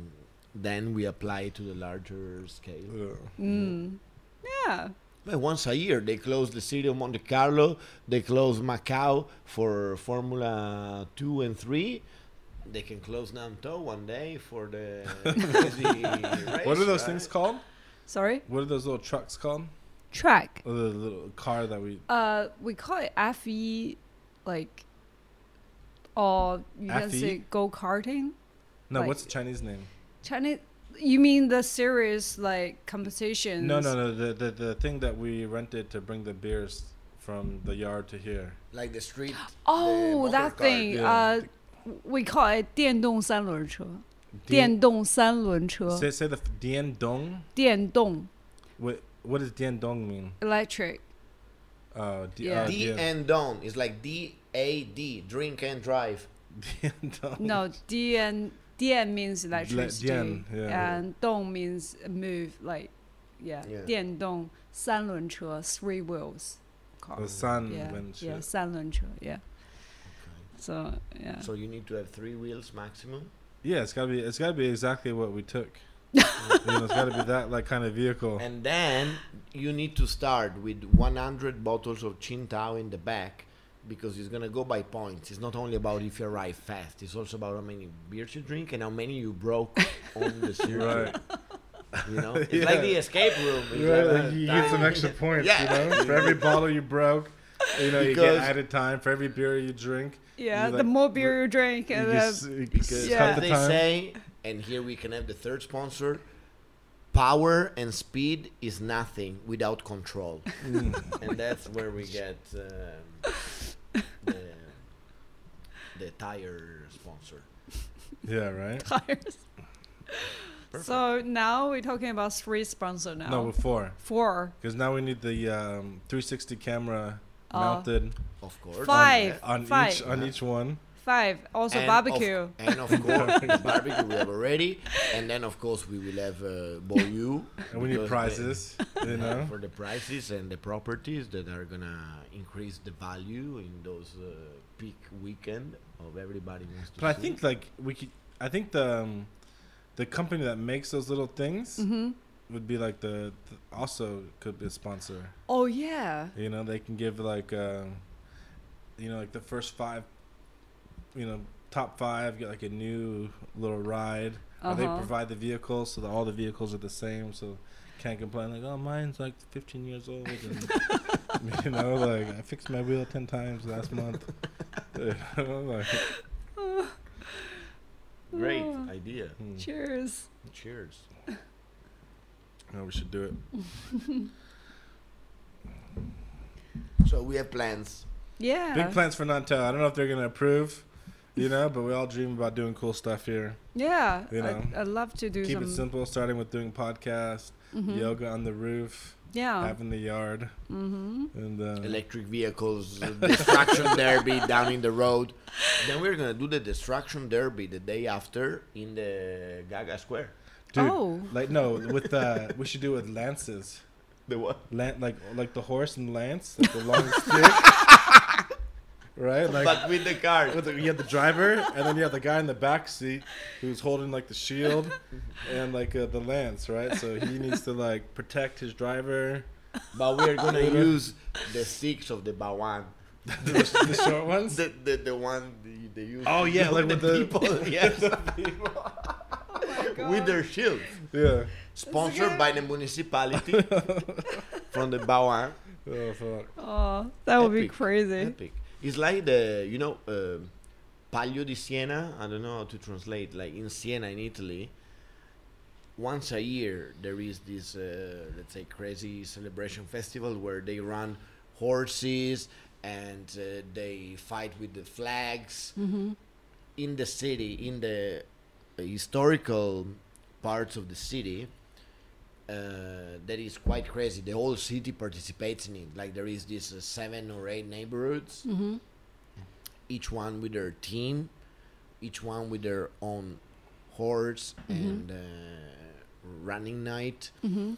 then we apply it to the larger scale. Yeah. Mm. Yeah. But once a year, they close the city of Monte Carlo. They close Macau for Formula Two and Three. They can close Nantou one day for the crazy race, What are those right? things called? Sorry. What are those little trucks called? Track. Or the little car that we. Uh, we call it FE, like, or you can say go karting. No, Like- what's the Chinese name? Chinese. You mean the series like competitions? No, no, no. The, the the thing that we rented to bring the beers from the yard to here. Like the street. Oh, the that motor car. thing. yeah. Uh, we call it 电动三轮车。 Dien- 电动三轮车。 Say say the f- Dian Dong. 电动 What what does Dian Dong mean? electric. Uh, D- Yeah. uh, D Dian- and Don is like D A D, drink and drive. Dian Dong. No, 电电 means electricity, 电, yeah. and 动 means move, like yeah. Yeah. 电动三轮车 three wheels car. The sun yeah, and yeah, shit. 三轮车 yeah. So yeah. So you need to have three wheels maximum. Yeah, it's gotta be it's gotta be exactly what we took. you know, it's gotta be that like kind of vehicle. And then you need to start with 100 bottles of Qingdao in the back because it's gonna go by points. It's not only about if you arrive fast. It's also about how many beers you drink and how many you broke on the circuit. Right. You know, it's Yeah. like the escape room. It's Right, like like a you get some extra points, Yeah. you know? For every bottle you broke, you know, you get added time. For every beer you drink, Yeah, You the like- more beer you drink, you and can uh, you can Because Yeah. the they time. say, and here we can have the third sponsor. Power and speed is nothing without control, Mm. and that's where we get um, the, the tire sponsor. Yeah, right? tires. Perfect. So now we're talking about three sponsor now. No, with four. Four. Because now we need the um, 360 camera Oh. mounted Of course. Five. on Five. each on each one. Five. Also And barbecue. Of, and of course, barbecue we have already, and then of course we will have uh, Boyu. And we need because prizes, the- you know? for the prices and the properties that are gonna increase the value in those uh, peak weekend of everybody wants to. But I think like we could. I think the um, the company that makes those little things Mm-hmm. would be like the, the also could be a sponsor. Oh yeah. You know, they can give like uh, you know like the first five, you know, top five get like a new little ride. Or they Uh-huh. provide the vehicles so that all the vehicles are the same, so can't complain like, oh, mine's like 15 years old, and you know, like I fixed my wheel 10 times last month. You know, like, great Oh. idea. hmm. Cheers. Cheers. No, we should do it. So we have plans. Yeah. Big plans for Nantou. I don't know if they're gonna approve, you know, but we all dream about doing cool stuff here. Yeah. You know, I, I'd love to do Keep some. it simple, starting with doing podcast, Mhm. yoga on the roof, Yeah. having the yard, Mm-hmm. and uh, Electric vehicles, uh, destruction derby down in the road. Then we're gonna do the destruction derby the day after in the Gaga Square. dude, Oh. like no, with uh, we should do it with lances. The what? Lan- like like the horse and lance, like the long stick, right? Like but with the car. with the, you have the driver, and then you have the guy in the back seat who's holding like the shield and like uh, the lance, right? So he needs to like protect his driver. But we're gonna use the sticks of the Bawan. the, the short ones. The, the, the one they, they use. Oh, yeah, like the with the- people. Yes. with their shields. Yeah. Sponsored by the municipality from the Bawan. Oh fuck. Oh, that would be crazy. Epic. It's like the you know um Palio di Siena. I don't know how to translate. Like in Siena in Italy, once a year there is this uh, let's say crazy celebration festival where they run horses and uh, they fight with the flags Mm-hmm. in the city in the uh, historical parts of the city uh, that is quite crazy. The whole city participates in it. Like there is this uh, seven or eight neighborhoods. Mm-hmm. each one with their team each one with their own horse and uh, running night. Mm-hmm.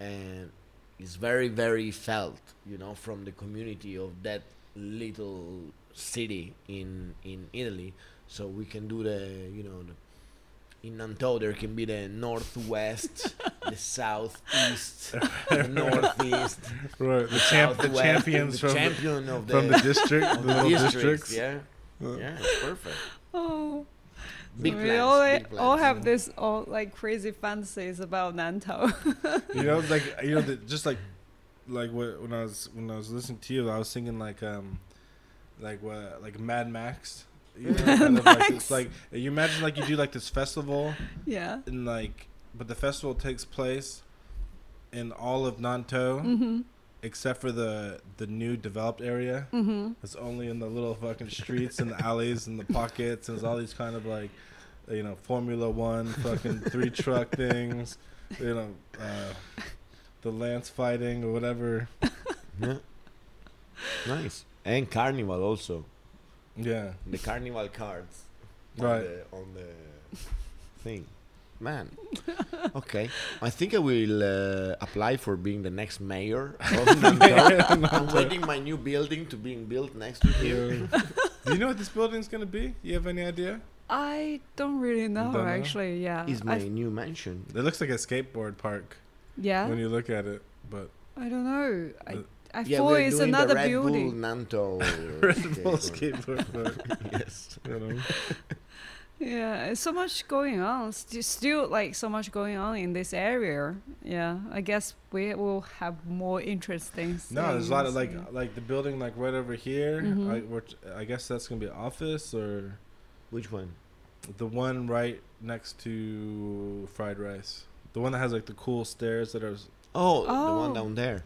and it's very very felt you know from the community of that little city in in Italy. So we can do the you know the, in Nantou there can be the northwest the southeast the northeast Right. The champ, the champions the from champion of the, the, from the district, of the the districts, districts. yeah yeah it's perfect Oh. big we plans, all, big all plans. have this all like crazy fantasies about Nantou. You know, like you know, the, just like like wh- when I was when I was listening to you, I was thinking like um like what like Mad Max Yeah, kind of like it's like you imagine like you do like this festival Yeah. and like, but the festival takes place in all of Nantou Mhm. except for the the new developed area. Mhm. It's only in the little fucking streets and the alleys and the pockets and there's all these kind of like, you know, Formula One fucking three truck things, you know, uh, the lance fighting or whatever. Yeah. Nice. And carnival also. Yeah, The carnival cards. Right. On the, on the thing. Man. Okay. I think I will uh, apply for being the next mayor of Nantou. I'm waiting my new building to being built next to here. Do you know what this building's gonna be? You have any idea? I don't really know, don't know? actually. Yeah. Is I my new mansion. It looks like a skateboard park yeah. when you look at it, but I don't know. I The- I yeah, thought we're it's doing another the Red building. Bull Nantou. Red Bull skateboard. skateboard yes. You know? Yeah, it's so much going on. St- still, like so much going on in this area. Yeah, I guess we will have more interesting. No, there's a lot of like like the building like right over here. Mhm. I, which I guess that's gonna be office or Which one? the one right next to fried rice. The one that has like the cool stairs that are. s- Oh, the Oh. one down there.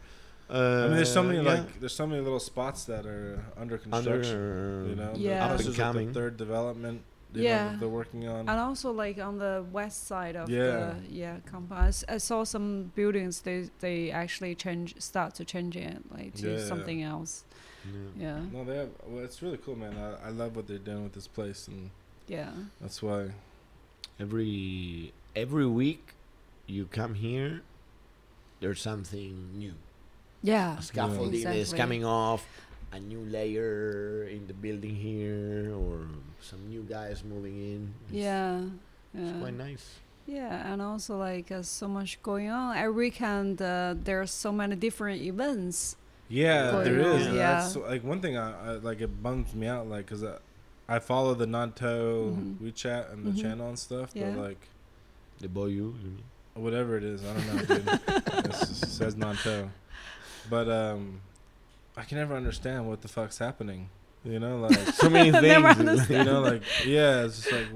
Uh, I mean, there's so many yeah. like there's so many little spots that are under construction. Under, you know, Yeah. up and is like coming. the third development. You Yeah. know, they're working on. and also like on the west side of Yeah. the yeah compound. I s- I, saw some buildings. They they actually change start to change it like to Yeah, yeah. something else. Yeah. Yeah, No, they have. Well, it's really cool, man. I, I love what they're doing with this place, and yeah, that's why. Every every week, you come here. There's something new. Yeah. A scaffolding is Exactly. coming off. A new layer in the building here, or some new guys moving in. It's, Yeah, it's yeah. quite nice. Yeah, and also like uh, so much going on. Every weekend uh, there are so many different events. Yeah, Going there is. on, and yeah. That's like one thing. I, I like it bums me out, like, cause I, I follow the Nantou Mhm. WeChat and the Mhm. channel and stuff, Yeah. but like The boy, you. you whatever it is, I don't know. Dude. it says Nantou, but um, I can never understand what the fuck's happening. You know, like So many things. Never it's like- understand. you know, like yeah, it's just like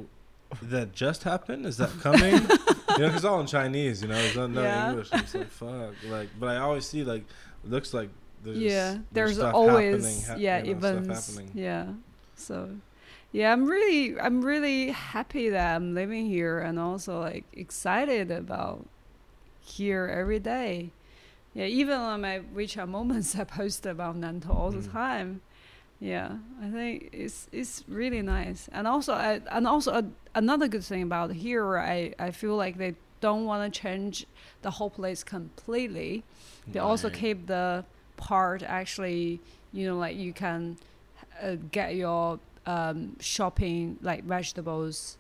that just happened? Is that coming? you know, 'cause it's all in Chinese. You know, it's not no Yeah. English. I'm like fuck. Like, but I always see like looks like there's yeah, there's stuff always happening, ha- yeah you know, stuff events. happening. Yeah, so yeah, I'm really I'm really happy that I'm living here and also like excited about here every day. Yeah, even on my WeChat moments, I post about Nantou all the Mm. time. Yeah, I think it's it's really nice, and also I, and also uh, another good thing about here, I I feel like they don't want to change the whole place completely. They also keep the part actually, you know, like you can uh, get your um, shopping like vegetables.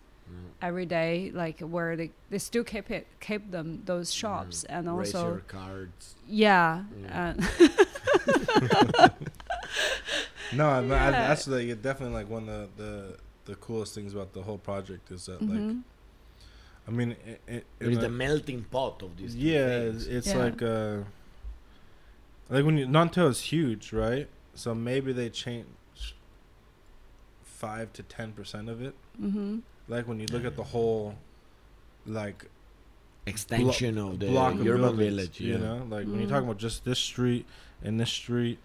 Every day, like where they, they still keep it keep them those shops and also your cards. yeah, Yeah. and No, I, I, Yeah. that's like definitely like one of the, the the coolest things about the whole project is that like mhm. I mean it, it, It is the melting pot of these. yeah things. it's Yeah. like uh like when you Nantou is huge right so maybe they change five to ten percent of it Mhm. Like when you look at the whole like extension of the block of urban buildings, village. you know like when you're Mm. talking about just this street and this street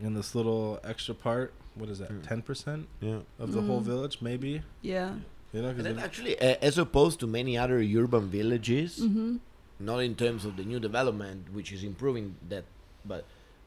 and this little extra part what is that Mm. ten percent Yeah. of the whole Mm. village maybe yeah, you know And 'cause then actually, uh, as opposed to many other urban villages, mhm, not in terms of the new development, which is improving that, but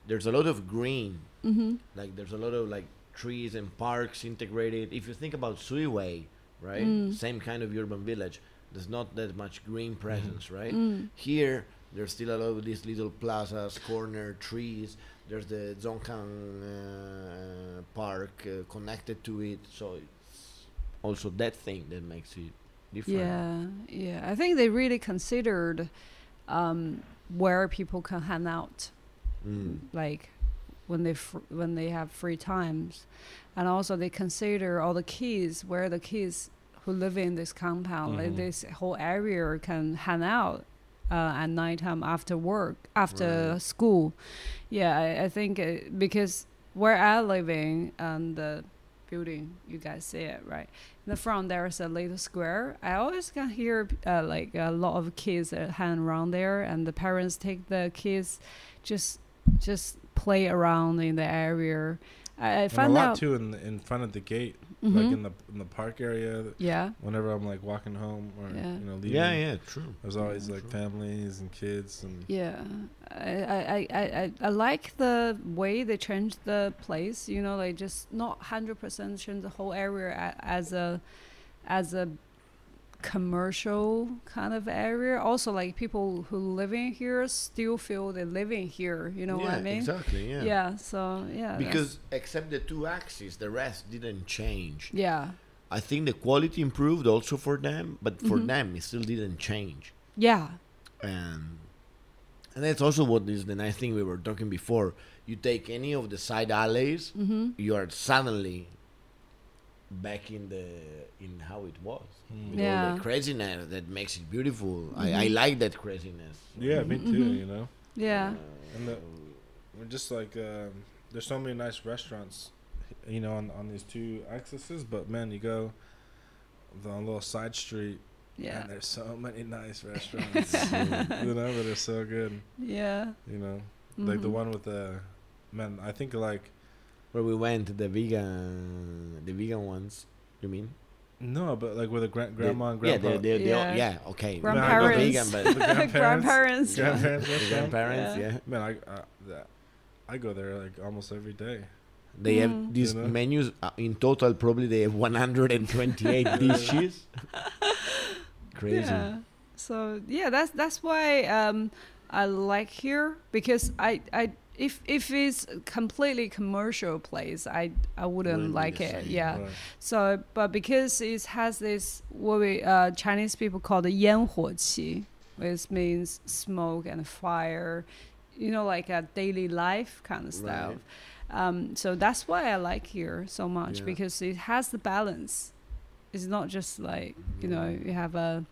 there's a lot of green. mhm, Like there's a lot of like trees and parks integrated. If you think about Shuiwei, right, Mm. same kind of urban village. There's not that much green presence, right? mm, Here, there's still a lot of these little plazas, corner trees. There's the Zongkang uh, Park uh, connected to it, so it's also that thing that makes it different. yeah, yeah. I think they really considered um, where people can hang out. Mm. like when they fr- when they have free times and also they consider all the kids where the kids who live in this compound like Mhm. this whole area can hang out uh, at nighttime after work after Right. school yeah I, I think uh, because where i living and the building. You guys see it, right? In the front, there's a little square. I always can hear uh, like a lot of kids that hang around there, and the parents take the kids just just play around in the area. I, I And a lot out. too in the, in front of the gate, Mhm. like in the in the park area. yeah, Whenever I'm like walking home or Yeah. you know leaving, Yeah, yeah, true. there's always Yeah, like true. families and kids and yeah. I, I, I, I, I- I like the way they changed the place. You know, like just not hundred percent change the whole area as a as a commercial kind of area. Also, like people who live in here still feel they live in here. You know yeah, what I mean? Exactly. Yeah. Yeah. So yeah. Because except the two axes, the rest didn't change. yeah. I think the quality improved also for them, but for Mhm. them it still didn't change. Yeah. And and that's also what is the nice thing we were talking before. You take any of the side alleys, Mm-hmm. you are suddenly back in the in how it was. Hmm. With all Yeah. the craziness that makes it beautiful. I, I Mhm. like that craziness. yeah, me too. Mhm. You know, Yeah. and the, we're just like um, there's so many nice restaurants, you know, on on these two axes. But man, you go on a little side street, Yeah. and there's so many nice restaurants. you know, but they're so good. Yeah. You know, like the Mhm. one with the man. I think like Where we went, the vegan, the vegan ones. You mean? no, but like with the gra- The- grandma and yeah, grandpa. the, the, the, Yeah. yeah. okay. I go Grandparents. vegan, but grandparents. Grandparents. yeah. grandparents the restaurant. grandparents, Yeah. yeah. Man, I uh, that, I go there like almost every day. They Mm. have these You know? menus uh, in total. Probably they have 128 dishes. Crazy. Yeah. So yeah, that's that's why um, I like here because I I if if it's a completely commercial place, I I wouldn't Wouldn't be like the it. same, Yeah. Right. So but because it has this what we uh, Chinese people call the 烟火气, which means smoke and fire, you know, like a daily life kind of stuff. Right. Um, so that's why I like here so much Yeah. because it has the balance. It's not just like you know you have a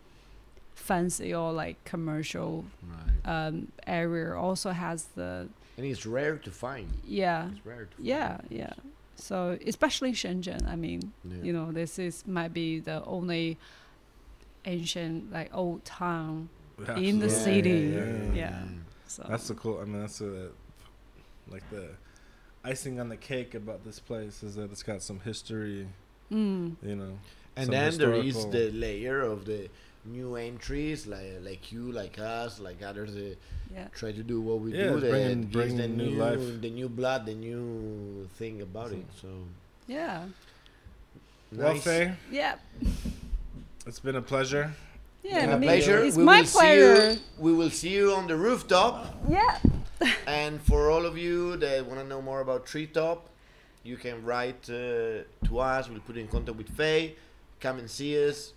fancy or like commercial Right. um, area. Also has the and it's rare to find. yeah It's rare to find. yeah yeah. So especially Shenzhen. I mean, Yeah. you know, this is might be the only ancient like old town in the city. yeah, Yeah. So That's the cool. I mean, that's the like the icing on the cake about this place is that it's got some history. mm, You know, And then there is the layer of the new entries, like like you, like us, like others. Uh, yeah. try to do what we Yeah, do. it's that bringing- the new new life. the new blood, the new thing about it. So Yeah. Well, nice. Faye, Yeah. it's been a pleasure. Yeah. Been a pleasure. It's we my will pleasure. See you, we will see you on the rooftop. Yeah. and for all of you that want to know more about Treetop, you can write uh, to us. We'll put you in contact with Faye. Come and see us.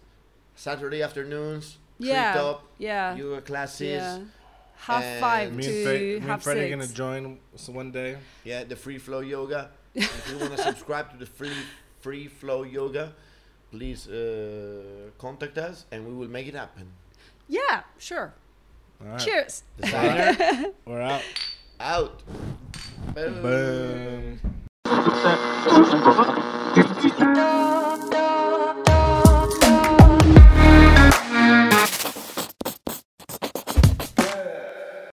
Saturday afternoons. Yeah. Treetop Yeah. yoga classes. Yeah. Half five Me to and, Faye, me and half Freddie are gonna join one day. Yeah, the free flow yoga. if you want to subscribe to the free free flow yoga, please uh, contact us and we will make it happen. Yeah, sure. All right, Cheers. Designer we're out. out. Boom. Boom.